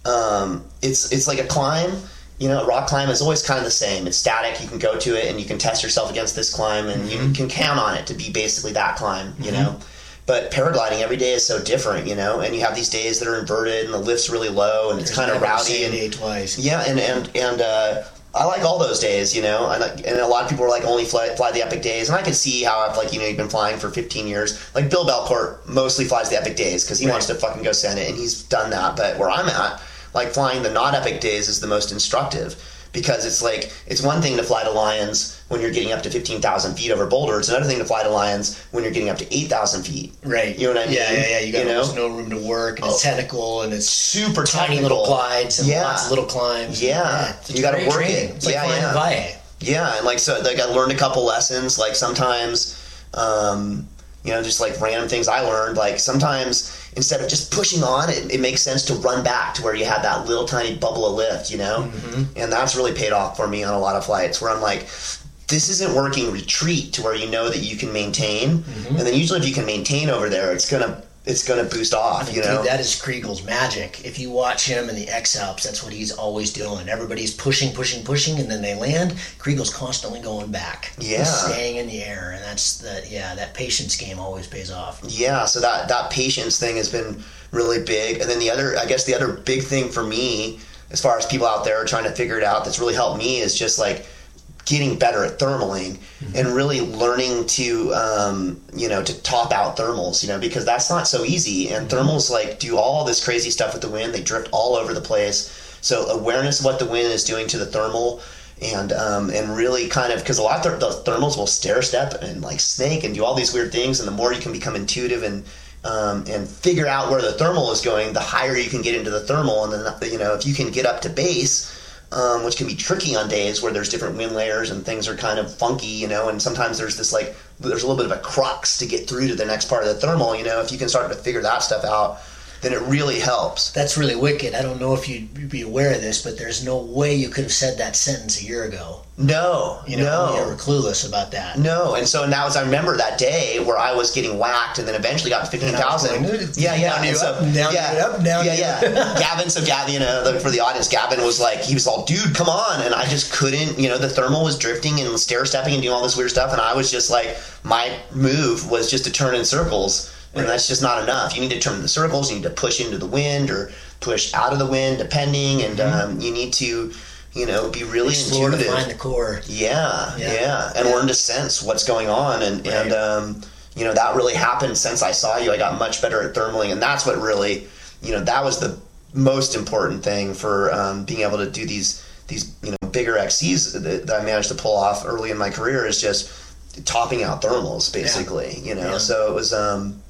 um, it's it's like a climb. You know, rock climb is always kind of the same. It's static. You can go to it and you can test yourself against this climb, and you can count on it to be basically that climb. You know, but paragliding every day is so different. You know, and you have these days that are inverted and the lift's really low and it's kind of rowdy and
twice
yeah, and and and uh, I like all those days, you know. And, and a lot of people are like only fly, fly the epic days, and I can see how I've like you know you've been flying for 15 years. Like Bill Belcourt mostly flies the epic days because he
Right.
wants to fucking go send it, and he's done that. But where I'm at, like flying the not epic days is the most instructive because it's like it's one thing to fly to Lyons when you're getting up to 15,000 feet over boulder. It's another thing to fly to Lyons when you're getting up to 8,000 feet.
Right.
You know what I mean?
Yeah, yeah, yeah. You got
You know?
no room to work, and it's
Oh.
technical, and it's
Super
tiny
technical.
little glides and
Yeah.
lots of little climbs.
Yeah.
it's
You gotta work it.
It's like
Yeah, yeah. Yeah, and like so, like I learned a couple lessons. Like sometimes, um, you know, just like random things I learned. Like sometimes instead of just pushing on, it, it makes sense to run back to where you had that little tiny bubble of lift. You know, mm-hmm. and that's really paid off for me on a lot of flights where I'm like. This isn't working. Retreat to where you know that you can maintain, mm-hmm. and then usually if you can maintain over there, it's gonna it's gonna boost off. You know,
Dude, that is Chrigel's magic. If you watch him in the X Alps, that's what he's always doing. Everybody's pushing, pushing, pushing, and then they land. Chrigel's constantly going back.
Yeah.
He's staying in the air, and that's that. yeah. That patience game always pays off.
Yeah, so that that patience thing has been really big. And then the other, I guess, the other big thing for me, as far as people out there trying to figure it out, that's really helped me is just like getting better at thermaling and really learning to, um, you know, to top out thermals. You know, because that's not so easy. And thermals like do all this crazy stuff with the wind. They drift all over the place. So awareness of what the wind is doing to the thermal and um, and really kind of because a lot of th- the thermals will stair step and like snake and do all these weird things and the more you can become intuitive and um, and figure out where the thermal is going the higher you can get into the thermal and then you know if you can get up to base um, which can be tricky on days where there's different wind layers and things are kind of funky you know and sometimes there's this like there's a little bit of a crux to get through to the next part of the thermal you know if you can start to figure that stuff out then it really helps
That's really wicked. I don't know if you'd be aware of this, but there's no way you could have said that sentence a year ago.
no
You know,
no
you were clueless about that.
No, and so now as I remember that day where I was getting whacked and then eventually got to fifteen thousand. Yeah, yeah.
down
and so,
up, down
yeah,
up, down
yeah,
you
yeah. Gavin, so Gavin, you know, for the audience, Gavin was like, he was all, dude, come on, and I just couldn't. You know, the thermal was drifting and stair stepping and doing all this weird stuff, and I was just like, my move was just to turn in circles. And that's just not enough. You need to turn the circles. You need to push into the wind or push out of the wind, depending. And um, you need to, you know, be really
Explore to find the core.
Yeah,
Yeah.
yeah, and
Yeah.
learn to sense what's going on, and
Right.
and um, you know that really happened since I saw you. I got much better at thermaling, and that's what really, you know, that was the most important thing for um, being able to do these these you know bigger XCs that, that I managed to pull off early in my career is just topping out thermals, basically. You know,
Yeah.
so it was. Um,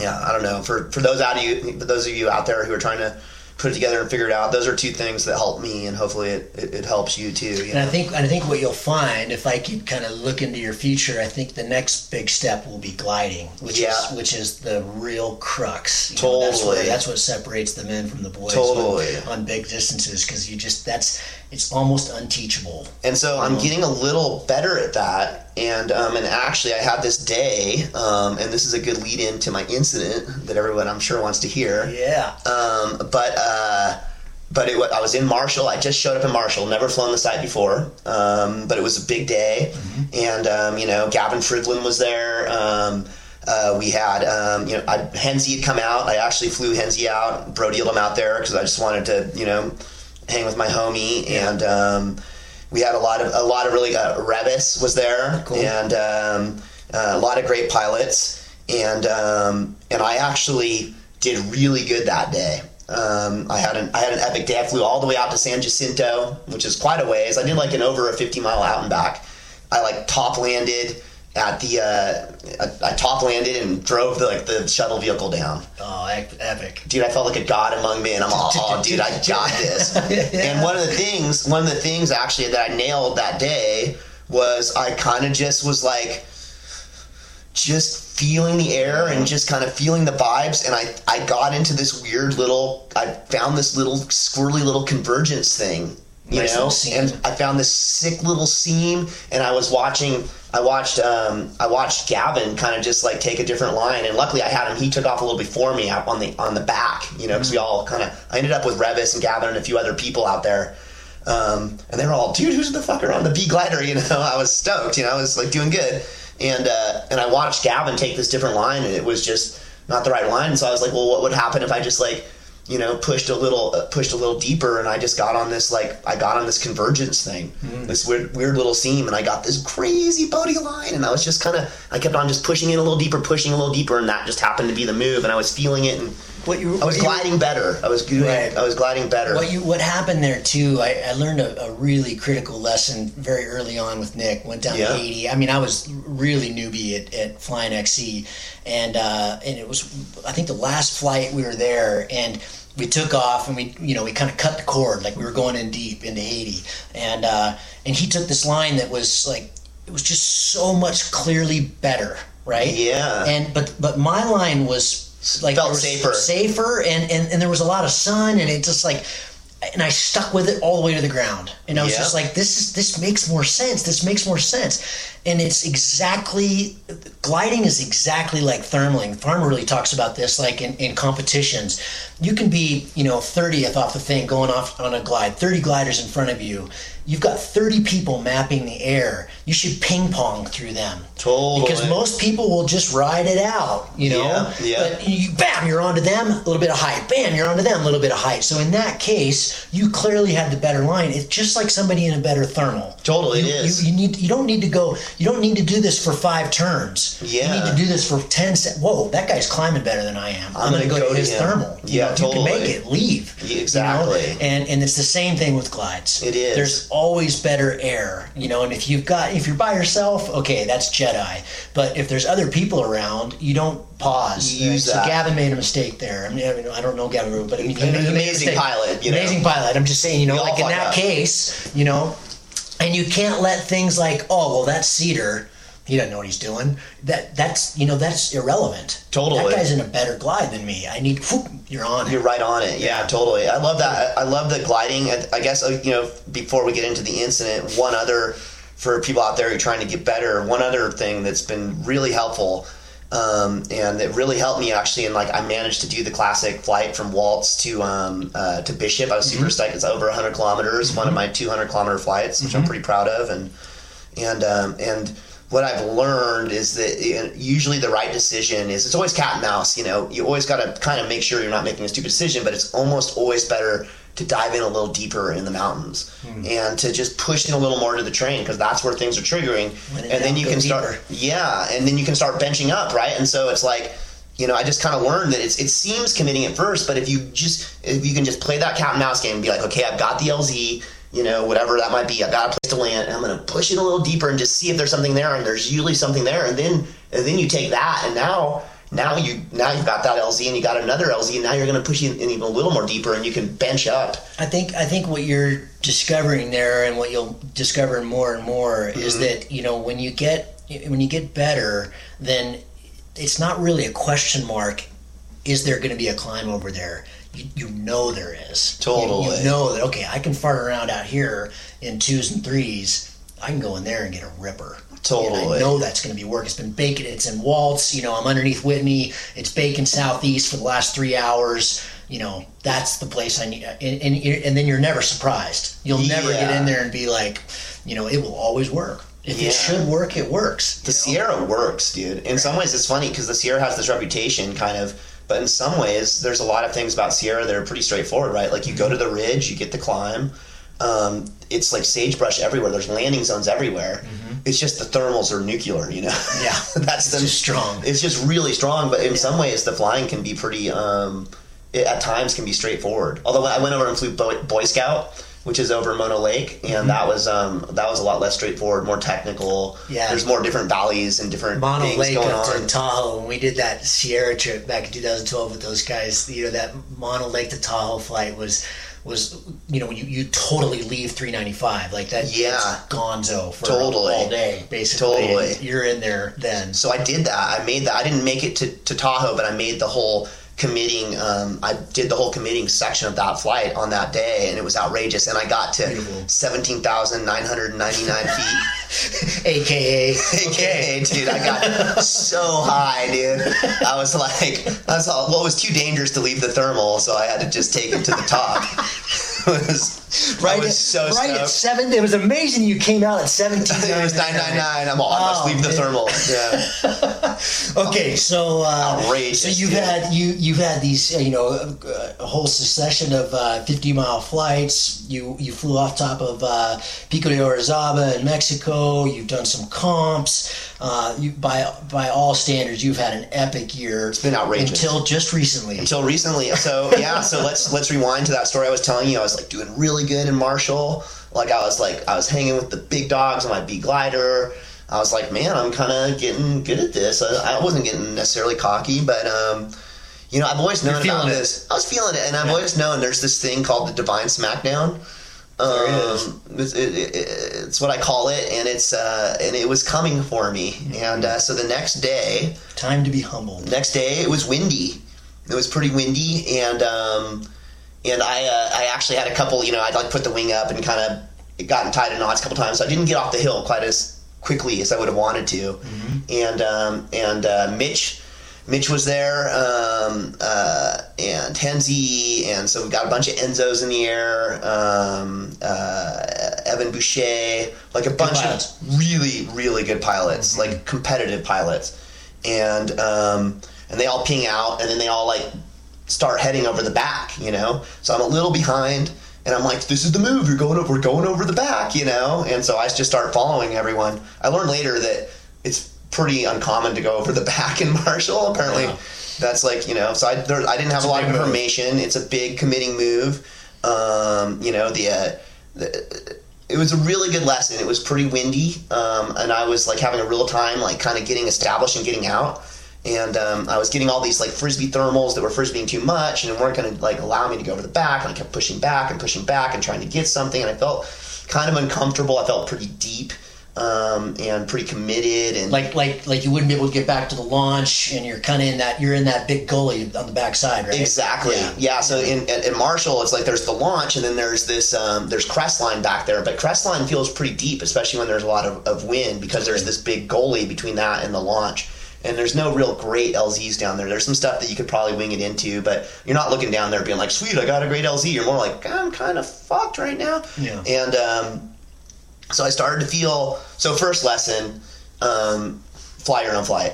yeah, I don't know. For for those out of you, for those of you out there who are trying to put it together and figure it out, those are two things that help me, and hopefully it, it, it helps you too. You
And I
know?
think I think what you'll find if I could kind of look into your future, I think the next big step will be gliding, which
Yeah.
is which is the real crux. You know, that's,
Totally.
what, that's what separates the men from the boys
Totally.
on, on big distances because you just that's it's almost unteachable.
And so I'm getting a little better at that. And um, and actually, I had this day, um, and this is a good lead in to my incident that everyone I'm sure wants to hear.
Yeah.
Um, but uh, but it, I was in Marshall. I just showed up in Marshall. Never flown the site before. Um, but it was a big day, and um, you know, Gavin Fridlin was there. Um, uh, we had, um, you know, I, Henzi had come out. I actually flew Henzi out, brodealed him out there because I just wanted to, you know, hang with my homie. And um, we had a lot of a lot of really uh, Revis was there,
Cool.
and um, uh, a lot of great pilots. And um, and I actually did really good that day. Um, I had an I had an epic day. I flew all the way out to San Jacinto, which is quite a ways. I did like an over a fifty mile out and back. I like top landed at the uh, I, I top landed and drove the like the shuttle vehicle down.
Oh, epic.
Dude, I felt like a god among men. I'm all, oh, dude, I got this. And one of the things, one of the things actually that I nailed that day was I kind of just was like, just feeling the air and just kind of feeling the vibes. And I, I got into this weird little, I found this little squirrely little convergence thing, you
Nice
know? And I found this sick little seam and I was watching, I watched, um, I watched Gavin kind of just like take a different line. And luckily I had him, he took off a little before me out on the, on the back, you know, because we all kind of, I ended up with Revis and Gavin and a few other people out there. Um, and they were all, dude, who's the fucker on the B glider? You know, I was stoked. You know, I was like doing good. And uh, and I watched Gavin take this different line, and it was just not the right line. So I was like, well, what would happen if I just like, you know, pushed a little, uh, pushed a little deeper, and I just got on this like, I got on this convergence thing, this weird, weird little seam, and I got this crazy body line, and I was just kind of, I kept on just pushing it a little deeper, pushing a little deeper, and that just happened to be the move, and I was feeling it, and
what you
I was
what you-
gliding better. I was doing.
Right.
I was gliding better.
What you what happened there too? I, I learned a, a really critical lesson very early on with Nick. Went down
Yeah.
to Haiti. I mean, I was really newbie at, at flying XC, and uh, and it was I think the last flight we were there, and we took off and we you know we kind of cut the cord like we were going in deep into Haiti, and uh, and he took this line that was like it was just so much clearly better, right?
Yeah.
And but but my line was like
Felt
was
safer.
safer and, and and there was a lot of sun and it just like and I stuck with it all the way to the ground. And I was
Yeah.
just like this is this makes more sense. This makes more sense. And it's exactly gliding is exactly like thermaling. Farmer really talks about this like in, in competitions. You can be you know 30th off the thing going off on a glide 30 gliders in front of you. You've got 30 people mapping the air you should ping pong through them
Totally.
because most people will just ride it out you know
Yeah, yeah.
but you bam you're onto them a little bit of height bam you're onto them a little bit of height so in that case you clearly had the better line it's just like somebody in a better thermal
Totally,
you,
it is.
you, you need you don't need to go you don't need to do this for five turns
Yeah.
you need to do this for 10 se- whoa that guy's climbing better than i am i'm,
I'm
gonna,
gonna
go, to
to
his
him.
thermal
Yeah,
know, if you can make it leave
Yeah,
you know?
exactly.
and and it's the same thing with glides
It is.
there's always better air you know and if you've got if you're by yourself okay that's jedi but if there's other people around you don't pause
You use
so
that.
gavin made a mistake there i mean i, mean, I don't know gavin but I mean, he
An
made- he a
amazing pilot, you know.
amazing pilot i'm just saying you know
We
like in that
up.
case you know and you can't let things like oh well that's cedar he doesn't know what he's doing that that's you know that's irrelevant
Totally.
that guy's in a better glide than me i need whoop, you're on it
You're right on it. Yeah, totally. I love that. I love the gliding. I I guess uh, you know before we get into the incident, one other for people out there who are trying to get better. One other thing that's been really helpful. Um, and it really helped me actually, and like I managed to do the classic flight from Walts to um, uh, to Bishop. I was super stoked. It's over 100 kilometers, one of my 200 kilometer flights, which I'm pretty proud of. And and um, and what I've learned is that usually the right decision is it's always cat and mouse. You know, you always got to kind of make sure you're not making a stupid decision, but it's almost always better to dive in a little deeper in the mountains hmm. and to just push in a little more to the train because that's where things are triggering,
When
and then you can start.
deeper.
Yeah, and then you can start benching up, right? And so it's like. You know, I just kind of learned that it's, it seems committing at first, but if you just if you can just play that cat and mouse game and be like, okay, I've got the LZ, you know, whatever that might be. I've got a place to land, and I'm going to push it a little deeper and just see if there's something there. And there's usually something there, and then and then you take that, and now now you now you've got that LZ, and you got another LZ, and now you're going to push it in even a little more deeper, and you can bench up.
I think I think what you're discovering there, and what you'll discover more and more, is
Mm-hmm.
that you know when you get when you get better, then it's not really a question mark. Is there going to be a climb over there? You, you know there is. You- You, know that okay, I can fart around out here in twos and threes. I can go in there and get a ripper. And
Totally.
I know that's going to be work. It's been baking. It's in Walts. You know, I'm underneath Whitney. It's baking southeast for the last three hours. You know, that's the place I need. And, and, and then you're never surprised. You'll never get in there and be like, you know, it will always work. If
Yeah.
it should work, it works.
The Sierra works, dude. In some ways, it's funny because the Sierra has this reputation, kind of. But in some ways, there's a lot of things about Sierra that are pretty straightforward, right? Like you go to the ridge, you get the climb. Um, it's like sagebrush everywhere. There's landing zones everywhere. It's just the thermals are nuclear, you know.
Mm-hmm. Yeah.
that's
It's just strong.
It's just really strong. But in some ways, the flying can be pretty. Um, it, at times, can be straightforward. Although I went over and flew Boy, Boy Scout, which is over Mono Lake, and
Mm-hmm.
that was um, that was a lot less straightforward, more technical.
Yeah.
there's more different valleys and different
Mono
things
Lake
going
up
on.
to Tahoe when we did that Sierra trip back in 2012 with those guys. You know that Mono Lake to Tahoe flight was was you know you, you totally leave 395 like that.
Yeah.
gonzo for
Totally.
all day basically.
Totally.
And You're in there then.
So I did that. I made that. I didn't make it to, to Tahoe, but I made the whole committing. Um, I did the whole committing section of that flight on that day, and it was outrageous. And I got to seventeen thousand nine hundred ninety nine feet.
AKA
AKA, dude, I got so high, dude. I was like, I was all, well, it was too dangerous to leave the thermal, so I had to just take it to the top. was,
Right,
I was
at,
so
right at seven. It was amazing. You came out at seventeen.
It was nine nine nine. I'm all. I must
Oh,
leave the thermal. Yeah.
Okay, so uh,
Outrageous,
so you've
yeah.
had you you've had these uh, you know a, a whole succession of uh, fifty mile flights. You you flew off top of uh, Pico de Orizaba in Mexico. You've done some comps. Uh, you by by all standards, you've had an epic year. It's
been outrageous.
until just recently.
Until recently. So yeah. So let's let's rewind to that story I was telling you. I was like doing really good in Marshall. Like I was like I was hanging with the big dogs on my B glider. I was like, man, I'm kind of getting good at this. I, I wasn't getting necessarily cocky, but um, you know, I've always known
You're
about
feeling it.
this. I was feeling it, and I've always known there's this thing called the divine smackdown.
There it is.
Um, it's, it, it, it's what I call it, and it's uh, and it was coming for me.
Mm-hmm.
And uh, so the next day,
Time to be humble.
next day it was windy. It was pretty windy, and um, and I uh, I actually had a couple. You know, I'd like put the wing up and kind of it gotten tied in knots a couple times. So I didn't get off the hill quite as quickly as I would have wanted to. And um, and uh, Mitch. Mitch was there, um, uh, and Tenzi, and so we got a bunch of Enzos in the air. Um, uh, Evan Boucher, like a bunch
pilots.
of really, really good pilots, like competitive pilots, and um, and they all ping out, and then they all like start heading over the back, you know. So I'm a little behind, and I'm like, "This is the move. You're going over. We're going over the back, you know." And so I just start following everyone. I learned later that it's pretty uncommon to go over the back in Marshall. Apparently,
Yeah.
that's like you know. So I there, I didn't have
It's
a lot of
big move.
information. It's a big committing move. Um, you know the. Uh, the it was a really good lesson. It was pretty windy, um, and I was like having a real time, like kind of getting established and getting out. And um, I was getting all these like frisbee thermals that were frisbeeing too much and weren't going to like allow me to go over the back. And I kept pushing back and pushing back and trying to get something. And I felt kind of uncomfortable. I felt pretty deep um, and pretty committed. And
Like like like you wouldn't be able to get back to the launch, and you're kind of in that you're in that big gully on the backside, right?
Exactly. Yeah.
Yeah.
So in, in, in Marshall, it's like there's the launch, and then there's this um, there's crestline back there. But crestline feels pretty deep, especially when there's a lot of, of wind, because there's this big goalie between that and the launch. And there's no real great LZs down there. There's some stuff that you could probably wing it into, but you're not looking down there being like, "Sweet, I got a great LZ." You're more like, "I'm kind of fucked right now."
Yeah.
And um, so I started to feel. So first lesson, um, fly your own flight.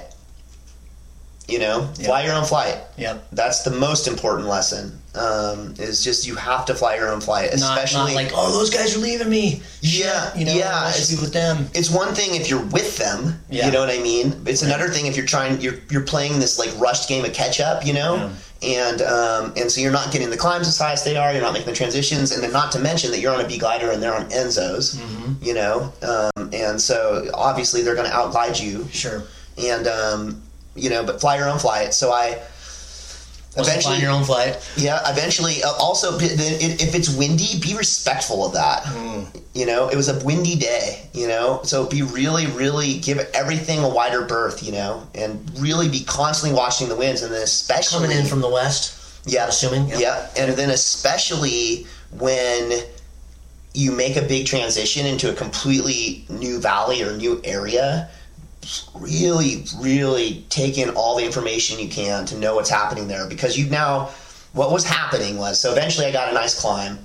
You know,
Yeah.
fly your own flight
Yep.
that's the most important lesson um, is just you have to fly your own flight especially
not like oh those guys are leaving me.
Yeah,
you know,
yeah,
I should
it's-
be with them.
it's one thing if you're with them
Yeah.
you know what i mean it's another thing if you're trying you're you're playing this like rushed game of catch up you know and um, and so you're not getting the climbs as high as they are you're not making the transitions and then not to mention that you're on a b glider and they're on enzos
Mm-hmm.
you know um, and so obviously they're going to outglide you
Sure.
and um, you know but fly your own flight so i
Wasn't your own flight.
Yeah, eventually. Uh, also, p- then i- if it's windy, be respectful of that.
Hmm.
You know, it was a windy day. You know, so be really, really give everything a wider berth. You know, and really be constantly watching the winds, and then especially
Coming in from the west.
yeah,
assuming,
yeah.
yeah.
and then especially when you make a big transition into a completely new valley or new area really really take in all the information you can to know what's happening there because you now what was happening was so eventually I got a nice climb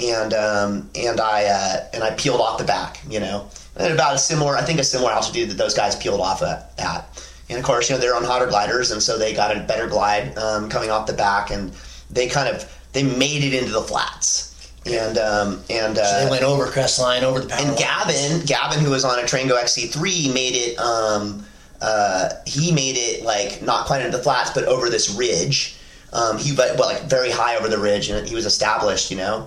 and um, and I uh, and I peeled off the back you know at about a similar I think a similar altitude that those guys peeled off at, at. and of course you know they're on hotter gliders and so they got a better glide um, coming off the back and they kind of they made it into the flats and um, and uh,
So they went over Crestline, over the power
and
lines.
Gavin, Gavin, who was on a Trango XC3, made it. Um, uh, he made it like not quite into the flats, but over this ridge. Um, he but, but like very high over the ridge, and he was established, you know.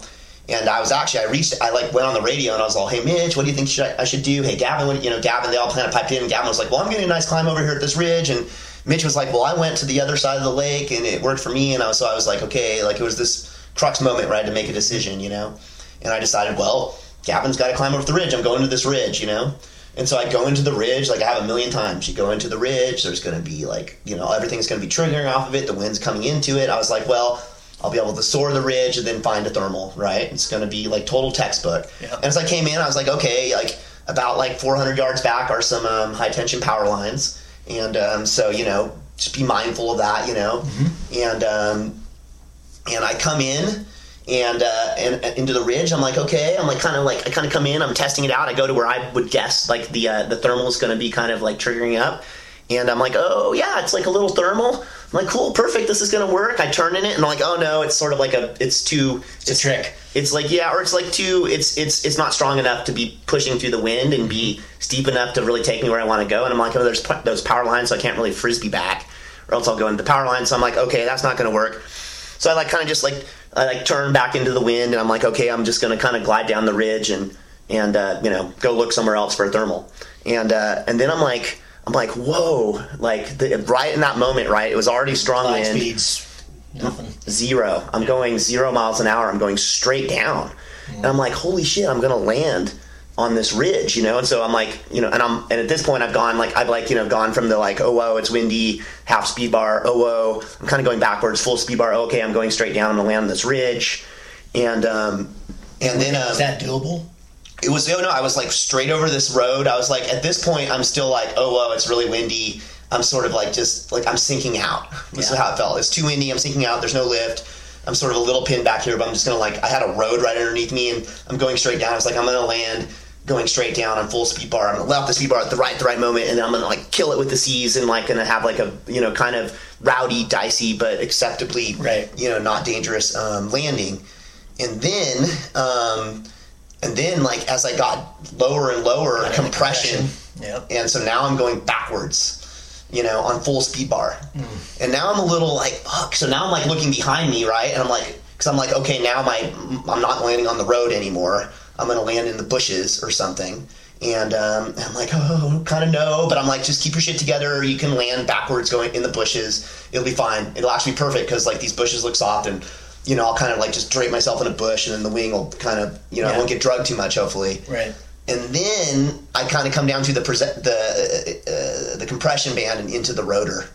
And I was actually I reached I like went on the radio and I was all, hey Mitch, what do you think should I, I should do? Hey Gavin, what, you know Gavin, they all kind of piped in. And Gavin was like, well, I'm getting a nice climb over here at this ridge, and Mitch was like, well, I went to the other side of the lake and it worked for me, and I was, so I was like, okay, like it was this crux moment where I had to make a decision, you know. And I decided, well, Gavin's got to climb over the ridge. I'm going to this ridge, you know. And so I go into the ridge, like I have a million times. You go into the ridge, there's going to be like, you know, everything's going to be triggering off of it. The wind's coming into it. I was like, well, I'll be able to soar the ridge and then find a thermal, right? It's going to be like total textbook.
Yeah.
And as I came in, I was like, okay, like about like 400 yards back are some um, high tension power lines, and um, so you know, just be mindful of that, you know. And um, and I come in, and uh, and uh, into the ridge. I'm like, okay. I'm like kind of like I kind of come in. I'm testing it out. I go to where I would guess like the uh, the thermal is going to be kind of like triggering up, and I'm like, oh yeah, it's like a little thermal. I'm like, cool, perfect. This is going to work. I turn in it, and I'm like, oh no, it's sort of like a it's too
It's a trick.
it's like yeah, or it's like too. It's it's it's not strong enough to be pushing through the wind and be steep enough to really take me where I want to go. And I'm like, oh, there's p- those power lines, so I can't really frisbee back, or else I'll go into the power line. So I'm like, okay, that's not going to work. So I like kind of just like I like turn back into the wind, and I'm like, okay, I'm just going to kind of glide down the ridge and and uh, you know go look somewhere else for a thermal. And uh, and then I'm like. I'm like, whoa! Like the, right in that moment, right? It was already strong
Glide
wind
speeds, nothing.
zero. I'm going zero miles an hour. I'm going straight down. And I'm like, holy shit, I'm gonna land on this ridge, you know? And so I'm like, you know, and I'm and at this point I've gone like I've like, you know, gone from the like, oh whoa, it's windy, half speed bar, oh whoa. I'm kinda going backwards, full speed bar, okay, I'm going straight down, I'm gonna land on this ridge. And um and then um,
Is that doable?
it was oh no i was like straight over this road i was like at this point i'm still like oh whoa it's really windy i'm sort of like just like i'm sinking out this is how it felt it's too windy i'm sinking out there's no lift i'm sort of a little pin back here but i'm just gonna like i had a road right underneath me and i'm going straight down i was like i'm gonna land going straight down on full speed bar i'm gonna let off the speed bar at the right the right moment and then i'm gonna like kill it with the C's and like gonna have like a you know kind of rowdy dicey but acceptably
Right.
you know not dangerous um, landing and then um, and then like as I got lower and lower
Got into
compression,
Yep.
and so now I'm going backwards, you know, on full speed bar, and now I'm a little like fuck. So now I'm like looking behind me, right, and I'm like, because I'm like, okay, now my I'm not landing on the road anymore. I'm gonna land in the bushes or something. And um, I'm like, oh, kind of no, but I'm like, just keep your shit together. You can land backwards going in the bushes. It'll be fine. It'll actually be perfect because like these bushes look soft and you know, I'll kind of like just drape myself in a bush and then the wing will kind of, you know, I won't get drugged too much, hopefully.
Right.
And then I kind of come down to the present the uh, the compression band and into the rotor,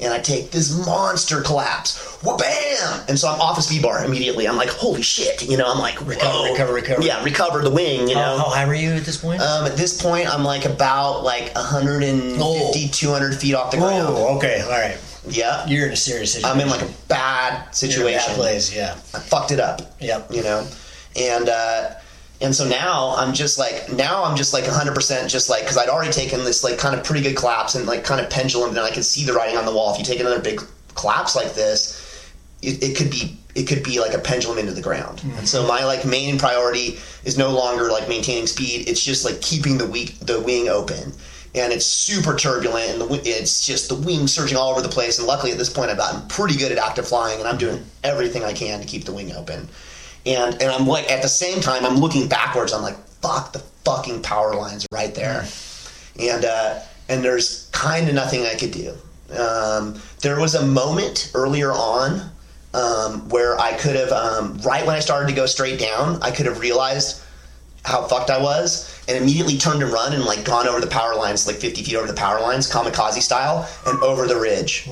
and I take this monster collapse, wha bam! And so I'm off a speed bar immediately. I'm like, holy shit! You know, I'm like,
Recover,
whoa.
recover, recover.
Yeah, recover the wing. You know,
how high were you at this point?
um, at this point, I'm like about like 150,
Oh.
200 feet off the ground.
oh, okay, all right.
Yeah,
You're in a serious situation.
I'm in like a bad
You're in a
situation.
bad place. Yeah.
I fucked it up.
Yep.
You know, and uh, and so now I'm just like now I'm just like 100 percent just like because I'd already taken this like kind of pretty good collapse and like kind of pendulum and I could see the writing on the wall. If you take another big collapse like this, it, it could be it could be like a pendulum into the ground. Hmm. And so my like main priority is no longer like maintaining speed. It's just like keeping the weak the wing open. And it's super turbulent, and the, it's just the wing surging all over the place. And luckily, at this point, I've gotten pretty good at active flying, and I'm doing everything I can to keep the wing open. And and I'm like, at the same time, I'm looking backwards. I'm like, fuck, the fucking power lines right there. And uh, and there's kind of nothing I could do. Um, there was a moment earlier on um, where I could have, um, right when I started to go straight down, I could have realized how fucked I was and immediately turned and run and like gone over the power lines, like 50 feet over the power lines, kamikaze style, and over the ridge.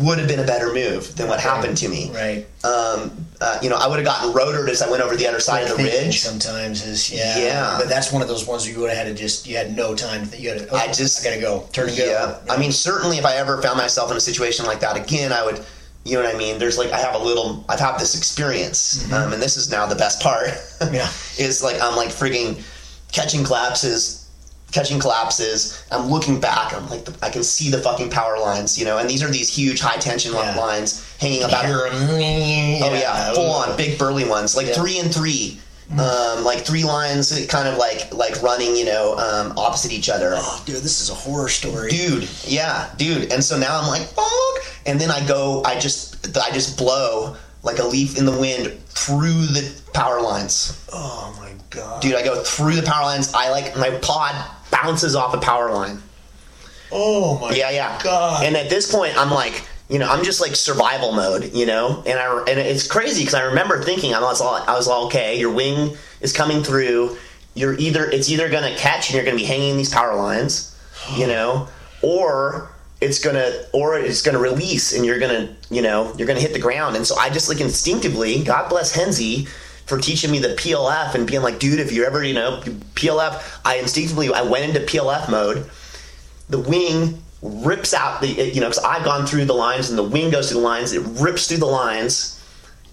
Would have been a better move than what happened to me.
Right.
Um, uh, you know, I would have gotten rotored as I went over the other side of the ridge.
sometimes is yeah.
Yeah.
But that's one of those ones where you would have had to just you had no time. To, you had to, oh,
I just-
I gotta go. Turn and go.
Yeah, I mean, certainly, if I ever found myself in a situation like that again, I would, you know what I mean. There's like I have a little, I've had this experience, um, and this is now the best part.
Mm-hmm. Yeah.
is like I'm like frigging catching collapses, catching collapses. I'm looking back. I'm like, I can see the fucking power lines, you know, and these are these huge high tension
Yeah.
lines hanging about.
'em,
Oh yeah, full on big burly ones, like
Yeah.
three and three. Um, like three lines, kind of like like running, you know, um, opposite each other.
Oh, dude, this is a horror story.
dude yeah dude and so now i'm like fuck and then i go i just i just blow like a leaf in the wind through the power lines
Oh my god.
dude i go through the power lines i like my pod bounces off a power line.
Oh my.
yeah yeah.
God.
and at this point i'm like you know i'm just like survival mode you know? And i and it's crazy because i remember thinking i was all i was all okay your wing is coming through. You're either it's either gonna catch and you're gonna be hanging these power lines you know? Or it's gonna or it's gonna release and you're gonna you know you're gonna hit the ground. And so i just like instinctively god bless henzi for teaching me the plf and being like dude if you're ever you know plf i instinctively i went into plf mode the wing rips out the you know because i've gone through the lines and the wing goes through the lines it rips through the lines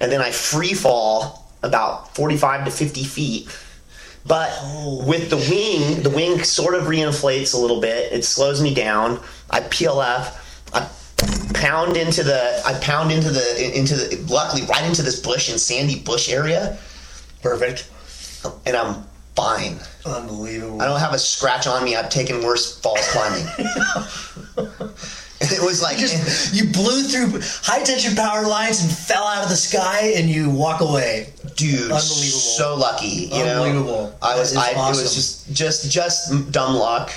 and then I free fall about 45 to 50 feet. But with the wing, the wing sort of reinflates a little bit. It slows me down. I PLF. Pound into the. I pound into the into the. Luckily, right into this bush and sandy bush area,
Perfect.
and I'm fine.
Unbelievable.
I don't have a scratch on me. I've taken worse falls climbing. it was like
just you blew through high tension power lines and fell out of the sky and you walk away.
dude
Unbelievable.
so lucky you know
Unbelievable.
i was i it was just just just dumb luck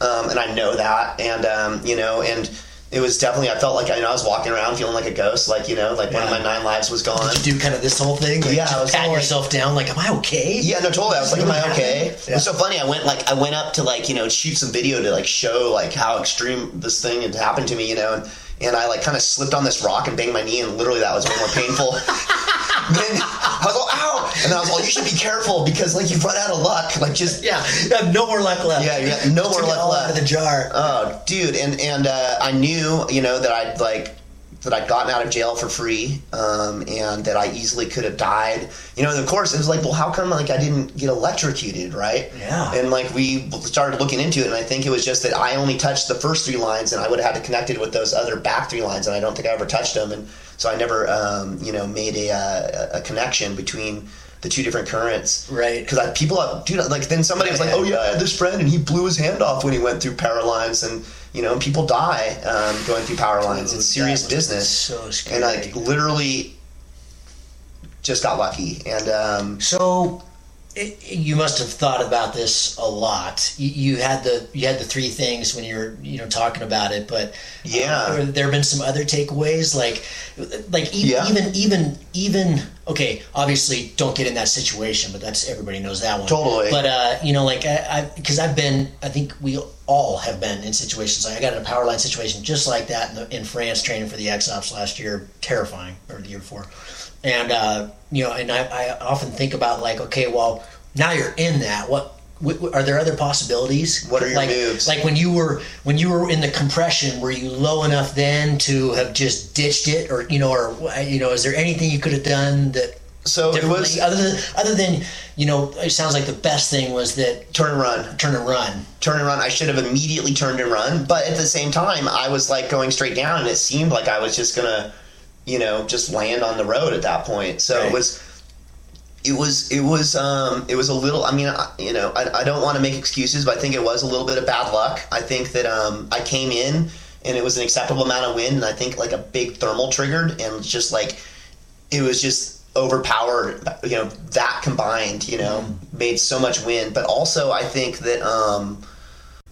um, and i know that and um, you know and it was definitely i felt like I, you know, I was walking around feeling like a ghost like you know like one of my nine lives was gone
Did you do kind of this whole thing? Like,
Yeah, I was
pat
like-
yourself down. Like, am I okay?
yeah, no, totally. I was like, "Am I okay?"
Yeah.
It was so funny. I went like I went up to like you know shoot some video to like show like how extreme this thing had happened to me, you know, and and I like kind of slipped on this rock and banged my knee, and literally that was way more painful. then And I was like, "You should be careful because like you've run out of luck. Like just
Yeah, you have no more luck left.
Yeah, you got no more luck
all
left.
out of the jar.
Oh, dude, and and uh, I knew, you know, that I'd like that I'd gotten out of jail for free, um, and that I easily could have died. You know, and of course it was like, well, how come like I didn't get electrocuted, right?
Yeah.
And like we started looking into it, and I think it was just that I only touched the first three lines, and I would have had to connect it with those other back three lines, and I don't think I ever touched them, and so I never, um, you know, made a, uh, a connection between the two different currents.
Right.
Because people, dude, like then somebody was like, oh yeah, I had this friend and he blew his hand off when he went through power lines, and you know, people die um, going through power lines. It's serious
that must be
business.
so
and like literally just got lucky, and um,
So it, you must have thought about this a lot. You, you had the you had the three things when you were you know talking about it, but
Yeah.
uh, have been some other takeaways like like e-
Yeah.
even even even okay obviously don't get in that situation but that's everybody knows that one
Totally.
but uh you know like i because i've been i think we all have been in situations like i got in a power line situation just like that in, the, in france training for the X-Alps last year terrifying or the year before and uh you know and I, I often think about like okay well now you're in that what are there other possibilities
What are your
like,
moves?
like when you were when you were in the compression were you low enough then to have just ditched it or you know or you know is there anything you could have done that
so it was
other than other than you know it sounds like the best thing was that
turn and run.
turn and run
turn and run. I should have immediately turned and run, but at the same time, I was like going straight down, and it seemed like I was just gonna, you know, just land on the road at that point. So
Right.
it was, it was, it was, um, it was a little. I mean, I, you know, I, I don't want to make excuses, but I think it was a little bit of bad luck. I think that um, I came in and it was an acceptable amount of wind, and I think like a big thermal triggered, and just like it was just overpowered you know that combined you know made so much wind but also i think that um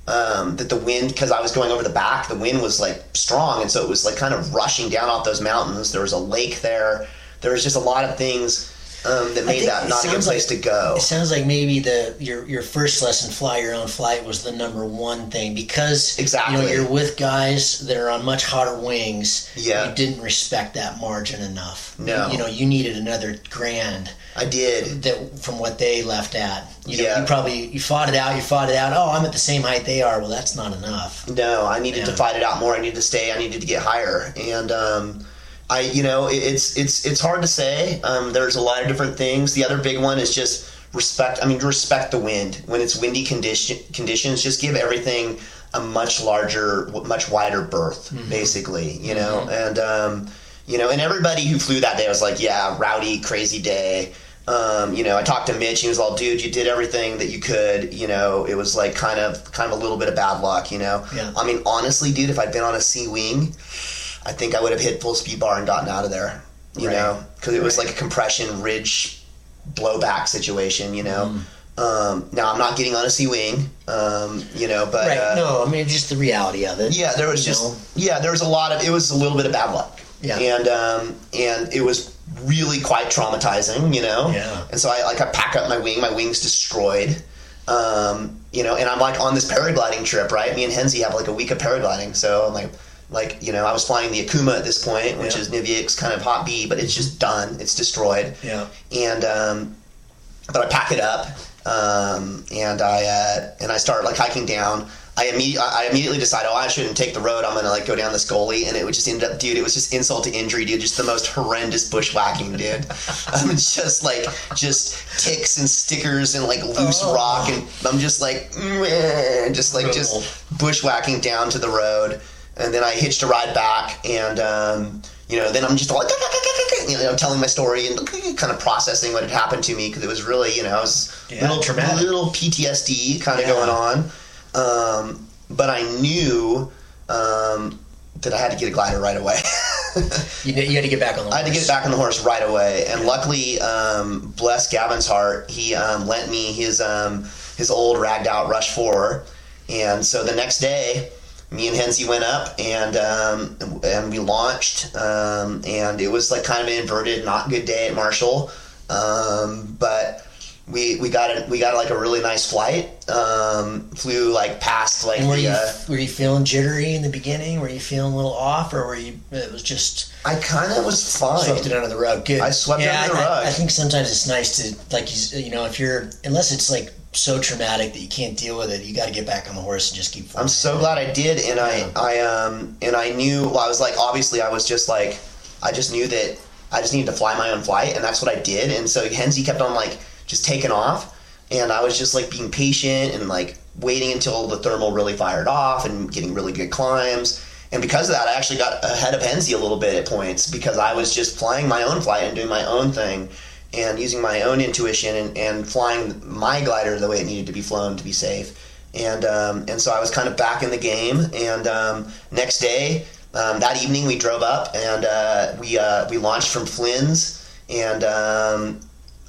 um that the wind because i was going over the back the wind was like strong. And so it was like kind of rushing down off those mountains. There was a lake there. There was just a lot of things um, that made that not a good place
like-
to go.
it sounds like maybe the your your first lesson fly your own flight was the number one thing. Because exactly you know you're with guys that are on much hotter wings
Yeah.
you didn't respect that margin enough.
No.
you know you needed another grand
i did
that from what they left at. You know,
Yeah.
you probably you fought it out. You fought it out. Oh, I'm at the same height they are. Well, that's not enough.
No, I needed to fight it out more. I needed to stay. I needed to get higher, and um, I, you know, it, it's it's it's hard to say. Um, there's a lot of different things. The other big one is just respect. I mean, respect the wind when it's windy condition conditions. Just give everything a much larger, much wider berth, basically. You know, and um, you know, and everybody who flew that day was like, yeah, rowdy, crazy day. Um, you know, I talked to Mitch. He was all, "Dude, you did everything that you could." You know, it was like kind of, kind of a little bit of bad luck. You know,
Yeah.
I mean, honestly, dude, if I'd been on a C wing, I think I would have hit full speed bar and gotten out of there. You
Right.
know, because it was like a compression ridge blowback situation. You know.
Mm.
Um, now I'm not getting on a C wing. Um, you know, but
Right?
uh,
no, I mean just the reality of it.
yeah, there was just
know?
yeah, there was a lot of it was a little bit of bad luck.
Yeah.
And um and it was really quite traumatizing, you know.
Yeah.
And so I like I pack up my wing, my wing's destroyed. Um, you know, and I'm like on this paragliding trip, right? Me and Henzi have like a week of paragliding, so I'm like like you know, I was flying the Akuma at this point, which
Yeah.
is Niviuk's kind of hot B, but it's just done, it's destroyed
Yeah.
and um, but I pack it up um, and I uh, and I start like hiking down. I immediately I immediately decided, oh, I shouldn't take the road. I'm gonna like go down this gully, and it would just end up, dude. It was just insult to injury, dude. Just the most horrendous bushwhacking, dude. I'm just like just ticks and stickers and like loose
Oh.
rock, and I'm just like, just like just bushwhacking down to the road, and then I hitched a ride back, and um, you know, then I'm just like, you know, telling my story and kind of processing what had happened to me because it was really, you know, I was
Yeah,
little
traumatic.
little PTSD kind of
Yeah.
going on. Um, but I knew um, that I had to get a glider right away.
You, you had to get back on the
I had to get back on the horse right away. And luckily, um, bless Gavin's heart, he um, lent me his um, his old ragged out Rush Four. And so the next day, me and Hensie went up and um, and we launched. Um, and it was like kind of an inverted, not good day at Marshall. Um, but we we got a, we got like a really nice flight. Um, flew like past like
were
the.
you
Uh,
were you feeling jittery in the beginning? Were you feeling a little off, or were you? It was just
I kind of was fine.
swept it under the rug. Good.
I swept it
yeah,
under the rug.
I think sometimes it's nice to like you, you know if you're unless it's like so traumatic that you can't deal with it, you got to get back on the horse and just keep. Flying.
I'm so glad I did, and I, I, um, and I knew. Well, I was like, obviously, I was just like, I just knew that I just needed to fly my own flight, and that's what I did. And so Hensie kept on like just taken off, and I was just like being patient and like waiting until the thermal really fired off and getting really good climbs. And because of that, I actually got ahead of Hensie a little bit at points because I was just flying my own flight and doing my own thing and using my own intuition and, and flying my glider the way it needed to be flown to be safe. And um, and so I was kind of back in the game. And um, next day, um, that evening, we drove up and uh, we uh, we launched from Flynn's and um,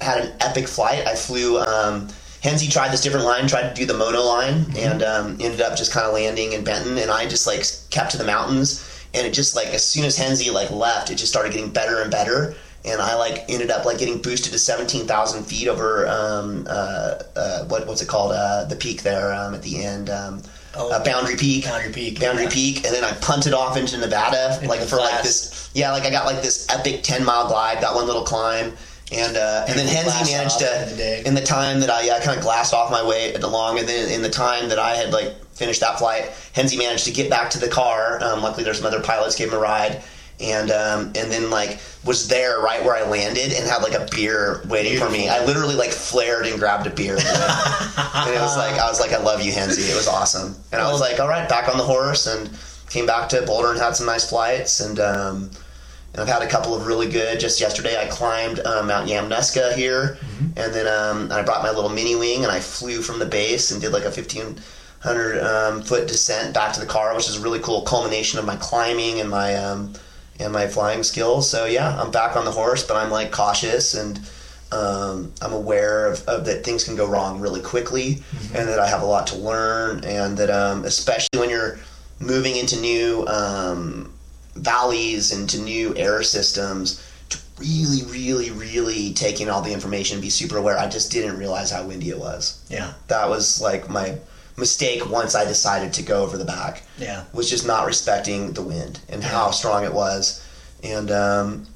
had an epic flight. I flew. Um, Hensie tried this different line, tried to do the mono line, and um, ended up just kind of landing in Benton. And I just like kept to the mountains, and it just like as soon as Hensie like left, it just started getting better and better. And I like ended up like getting boosted to seventeen thousand feet over um, uh, uh, what what's it called uh, the peak there um, at the end. Um,
Oh,
uh, Boundary Peak.
Boundary Peak,
Boundary
yeah.
Peak, and then I punted off into Nevada, like
the
for like this. Yeah, like I got like this epic ten mile glide, got one little climb, and uh, and then
Beautiful blast
managed to
in the
in the time that I kind of glassed off my way along, and then in the time that I had like finished that flight, Hensie managed to get back to the car. Um, luckily, there's some other pilots gave him a ride. And um, and then like was there right where I landed and had like a beer waiting for me. I literally like flared and grabbed a beer, and it was like I was like I love you, Hensie. It was awesome, and I was like all right, back on the horse, and came back to Boulder and had some nice flights, and um, and I've had a couple of really good. Just yesterday, I climbed uh, Mount Yamnuska here, and then um, and I brought my little mini wing and I flew from the base and did like a fifteen hundred um, foot descent back to the car, which is a really cool culmination of my climbing and my um, and my flying skills. So yeah, I'm back on the horse, but I'm like cautious and. Um, I'm aware of, of that things can go wrong really quickly, and that I have a lot to learn, and that um, especially when you're moving into new um, valleys into new air systems to really really really take in all the information and be super aware. I just didn't realize how windy it was.
Yeah,
that was like my mistake once i decided to go over the back.
Yeah.
was just not respecting the wind and how strong it was. And um,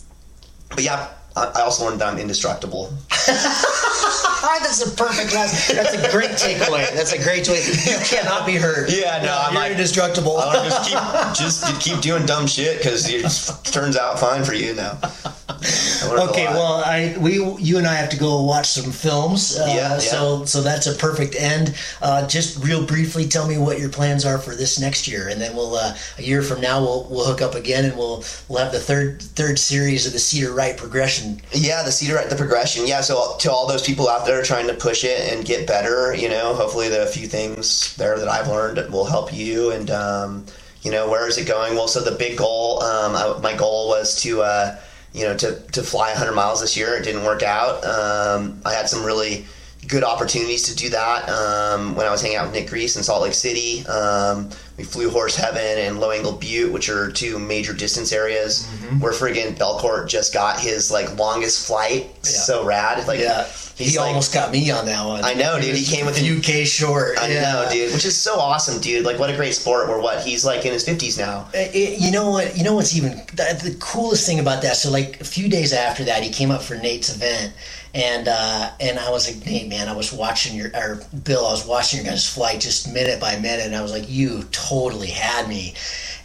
but yeah I I also learned that I'm indestructible.
that's a perfect last. That's a great takeaway. That's a great takeaway. You cannot be hurt.
Yeah, no, I'm
you're
like-
indestructible.
I don't just keep just keep doing dumb shit because it turns out fine for you now. I learned a
Okay, well, I we you and I have to go watch some films. Uh,
Yeah, yeah.
So so that's a perfect end. Uh, just real briefly, tell me what your plans are for this next year, and then we'll uh, a year from now we'll we'll hook up again, and we'll we'll have the third third series of the Cedar Right progression.
Yeah, the cedar the progression. Yeah, so to all those people out there trying to push it and get better, you know, hopefully the few things there that I've learned will help you. And um, you know, where is it going? Well, so the big goal, um, I, my goal was to. Uh, you know, to, to fly 100 miles this year. It didn't work out. Um, I had some really good opportunities to do that um, when I was hanging out with Nick Greece in Salt Lake City. Um, we flew Horse Heaven and Low Angle Butte, which are two major distance areas
Mm-hmm.
where friggin' Belcourt just got his like longest flight. So rad. Like
Yeah.
He's
he
like-
almost got me on that one.
I know, dude. He came with
a few short.
I
yeah.
know, dude, which is so awesome, dude. Like, what a great sport. Where what he's like in his fifties now.
It- it- you know what? You know what's even the, the coolest thing about that? So like a few days after that, he came up for Nate's event, and uh, and I was like, Nate, man, I was watching your or Bill, I was watching your guys' flight just minute by minute, and I was like, you totally had me.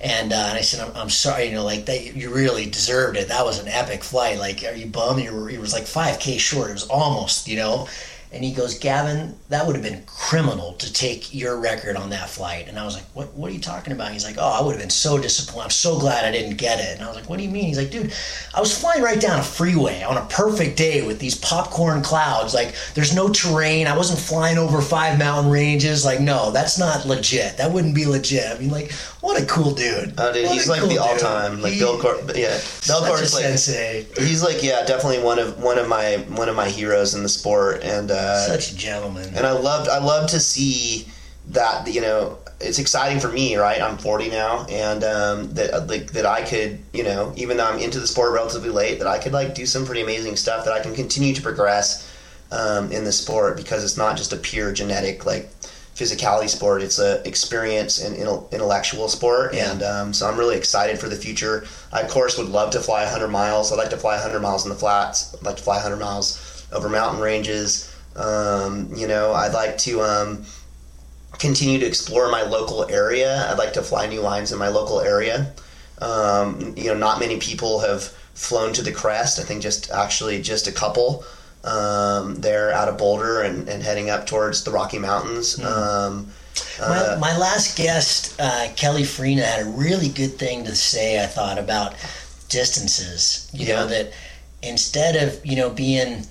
And, uh, and I said, I'm, I'm sorry, you know, like that, you really deserved it. That was an epic flight. Like, are you bummed? You were, it was like 5K short. It was almost, you know. And he goes, Gavin, that would have been criminal to take your record on that flight. And I was like, what, what are you talking about? He's like, oh, I would have been so disappointed. I'm so glad I didn't get it. And I was like, what do you mean? He's like, dude, I was flying right down a freeway on a perfect day with these popcorn clouds. Like, there's no terrain. I wasn't flying over five mountain ranges. Like, no, that's not legit. That wouldn't be legit. I mean, like, what a cool dude.
Oh, dude,
What
he's like
cool
the all-time like
He-
Bill Cor- Yeah, Bill Cord's like
sensei.
he's like yeah, definitely one of one of my one of my heroes in the sport, and uh,
Such a gentleman.
and I loved I love to see that you know it's exciting for me right I'm 40 now and um, that like that I could you know even though I'm into the sport relatively late that I could like do some pretty amazing stuff that I can continue to progress um, in the sport because it's not just a pure genetic like physicality sport it's a experience and intellectual sport
Yeah.
and um, so I'm really excited for the future I of course would love to fly 100 miles I'd like to fly 100 miles in the flats I'd like to fly 100 miles over mountain ranges um, you know, I'd like to um, continue to explore my local area. I'd like to fly new lines in my local area. Um, you know, not many people have flown to the crest. I think just actually just a couple. Um, they're out of Boulder and, and heading up towards the Rocky Mountains. Um,
My, my last guest, uh, Kelly Farina, had a really good thing to say. I thought about distances. You know that instead of you know being,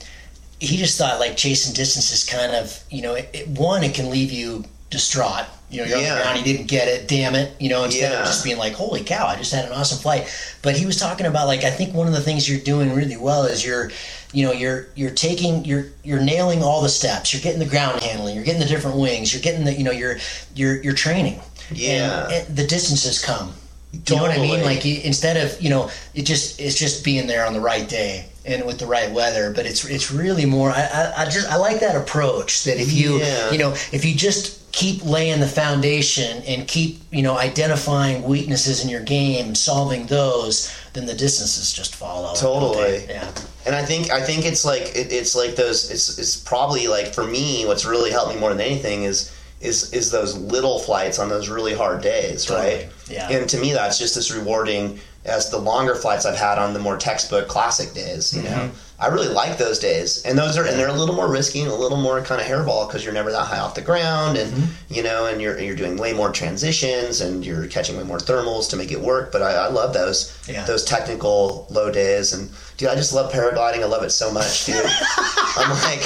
he just thought like chasing distances kind of you know it, it- one it can leave you distraught. You know, you're on
Yeah.
the ground, you didn't get it, damn it. You know, instead
Yeah.
of just being like, holy cow, I just had an awesome flight. But he was talking about like I think one of the things you're doing really well is you're you know you're you're taking you're you're nailing all the steps you're getting the ground handling you're getting the different wings you're getting the you know you're you're you're training
Yeah.
and, and the distances come you know what I mean? Like instead of you know, it just it's just being there on the right day and with the right weather. But it's it's really more. I, I, I just I like that approach. That if you
Yeah.
you know if you just keep laying the foundation and keep you know identifying weaknesses in your game solving those, then the distances just follow.
Totally.
Yeah.
And I think I think it's like it, it's like those. It's it's probably like for me, what's really helped me more than anything is is is those little flights on those really hard days,
Totally.
right?
Yeah.
And to me, that's just this rewarding as the longer flights I've had on the more textbook classic days. You know,
Mm-hmm.
I really like those days, and those are and they're a little more risky and a little more kind of hairball because you're never that high off the ground, and
Mm-hmm.
you know, and you're you're doing way more transitions and you're catching way more thermals to make it work. But I, I love those
Yeah.
those technical low days and dude i just love paragliding i love it so much dude i'm like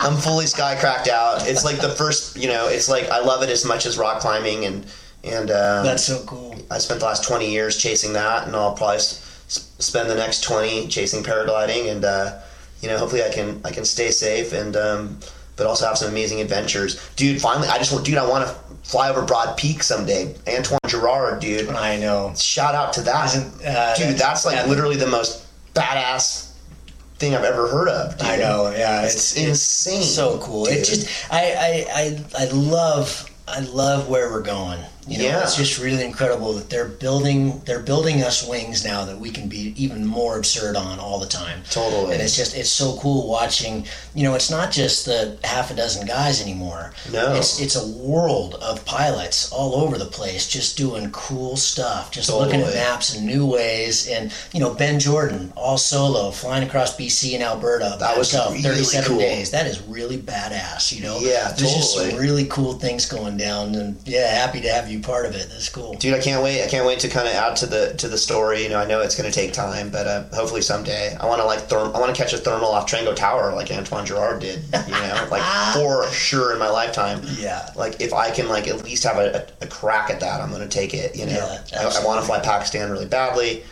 i'm fully sky cracked out it's like the first you know it's like i love it as much as rock climbing and and um,
That's so cool.
i spent the last 20 years chasing that and i'll probably s- spend the next 20 chasing paragliding and uh, you know hopefully i can i can stay safe and um, but also have some amazing adventures dude finally i just want dude i want to fly over broad peak someday antoine girard dude
I know.
shout out to that
uh,
dude, that's like
yeah,
literally the most badass thing I've ever heard of. Dude.
I know. Yeah,
It's,
it's, it's
insane.
so cool.
dude.
It just I, I I I love I love where we're going. You know,
Yeah.
it's just really incredible that they're building they're building us wings now that we can be even more absurd on all the time.
Totally.
And it's just it's so cool watching. You know, it's not just the half a dozen guys anymore.
No.
it's it's a world of pilots all over the place, just doing cool stuff, just looking at maps in new ways. And you know, Ben Jordan all solo flying across BC and Alberta. by
That was
himself,
really
37
cool.
days. That is really badass. You know.
Yeah,
There's just some really cool things going down, and yeah, happy to have you part of it. That's cool.
Dude, I can't wait. I can't wait to kind of add to the to the story. You know, I know it's going to take time, but uh, hopefully someday. I want to like therm- I want to catch a thermal off Trango Tower like Antoine Girard did. You know, like for sure in my lifetime.
Yeah.
Like if I can like at least have a, a, a crack at that, I'm going to take it. You know,
Yeah,
I, I want to fly Pakistan really badly.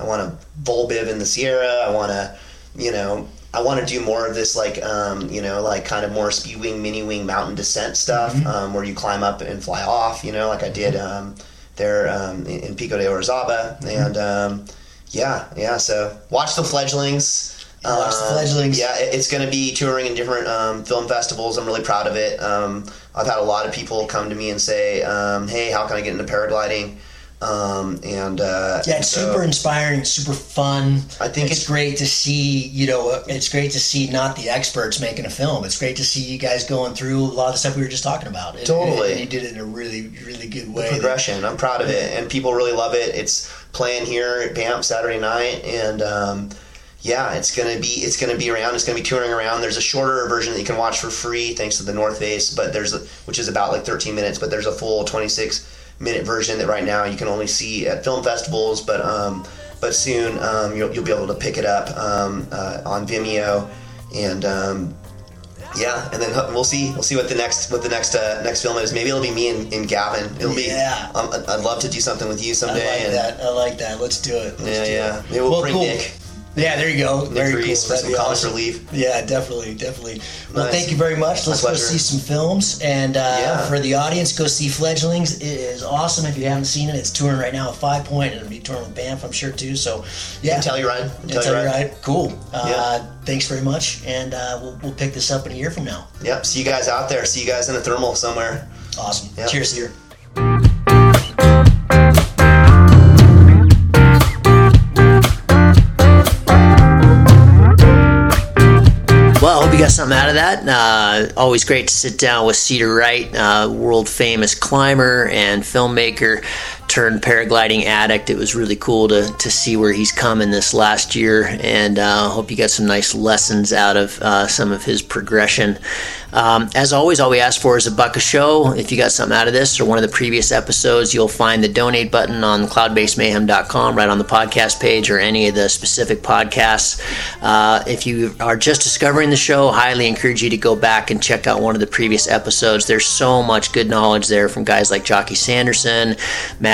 I want to volbiv in the Sierra. I want to, you know, I want to do more of this like, um, you know, like kind of more speed wing, mini wing, mountain descent stuff,
Mm-hmm.
um, where you climb up and fly off. You know, like I did um, there um, in, Pico de Orizaba,
Mm-hmm.
and um, yeah, yeah. So watch the fledglings.
Watch the fledglings.
Yeah, it- it's going to be touring in different um, film festivals. I'm really proud of it. Um, I've had a lot of people come to me and say, um, "Hey, how can I get into paragliding?" Um, and uh,
Yeah, it's
so-
super inspiring, super fun.
I think
it's,
it's-
great to see, you know, uh, it's great to see not the experts making a film. It's great to see you guys going through a lot of the stuff we were just talking about. And-
Totally.
And you did it in a really, really good way.
progression. I'm proud of it, and people really love it. It's playing here at Banff Saturday night, and um, yeah, it's gonna be it's gonna be around. It's gonna be touring around. There's a shorter version that you can watch for free thanks to the North Face, but there's a, which is about like 13 minutes, but there's a full 26 minute version that right now you can only see at film festivals, but um, but soon um, you'll, you'll be able to pick it up um, uh, on Vimeo, and um, yeah, and then we'll see. We'll see what the next what the next uh, next film is. Maybe it'll be me and, and Gavin. It'll
Yeah.
be. Um, I'd love to do something with you someday.
I like
and,
that. I like that. Let's do it. Let's
Yeah,
do
yeah.
It.
Maybe we'll
well,
bring
cool.
Nick.
Yeah, there you go. Very cool.
For some comic
awesome.
relief.
Yeah, definitely, definitely. Well,
Nice.
thank you very much. Let's go see some films, and uh,
Yeah.
for the audience, go see Fledglings. It is awesome. If you haven't seen it, it's touring right now at Five Point, and it'll be touring with Banff, I'm sure too. So, yeah,
And Telluride.
tell
Telluride.
Telluride. Cool. Uh,
Yeah.
Thanks very much, and uh, we'll, we'll pick this up in a year from now.
Yep. See you guys out there. See you guys in the thermal somewhere.
Awesome.
Yeah.
Cheers here.
Something out of that. Uh, always great to sit down with Cedar Wright, uh, world famous climber and filmmaker turned paragliding addict. It was really cool to, to see where he's come in this last year, and uh, hope you got some nice lessons out of uh, some of his progression. Um, as always, all we ask for is a buck a show. If you got something out of this or one of the previous episodes, you'll find the donate button on cloudbasemayhem.com right on the podcast page or any of the specific podcasts. Uh, if you are just discovering the show, highly encourage you to go back and check out one of the previous episodes. There's so much good knowledge there from guys like Jocky Sanderson,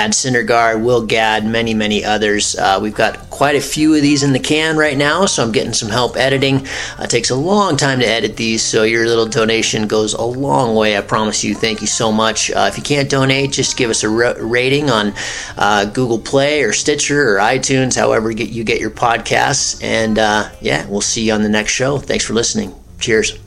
Mad Syndergaard, Will Gadd, many, many others. Uh, we've got quite a few of these in the can right now, so I'm getting some help editing. Uh, it takes a long time to edit these, so your little donation goes a long way. I promise you. Thank you so much. Uh, if you can't donate, just give us a ra- rating on uh, Google Play or Stitcher or iTunes, however you get, you get your podcasts. And uh, yeah, we'll see you on the next show. Thanks for listening. Cheers.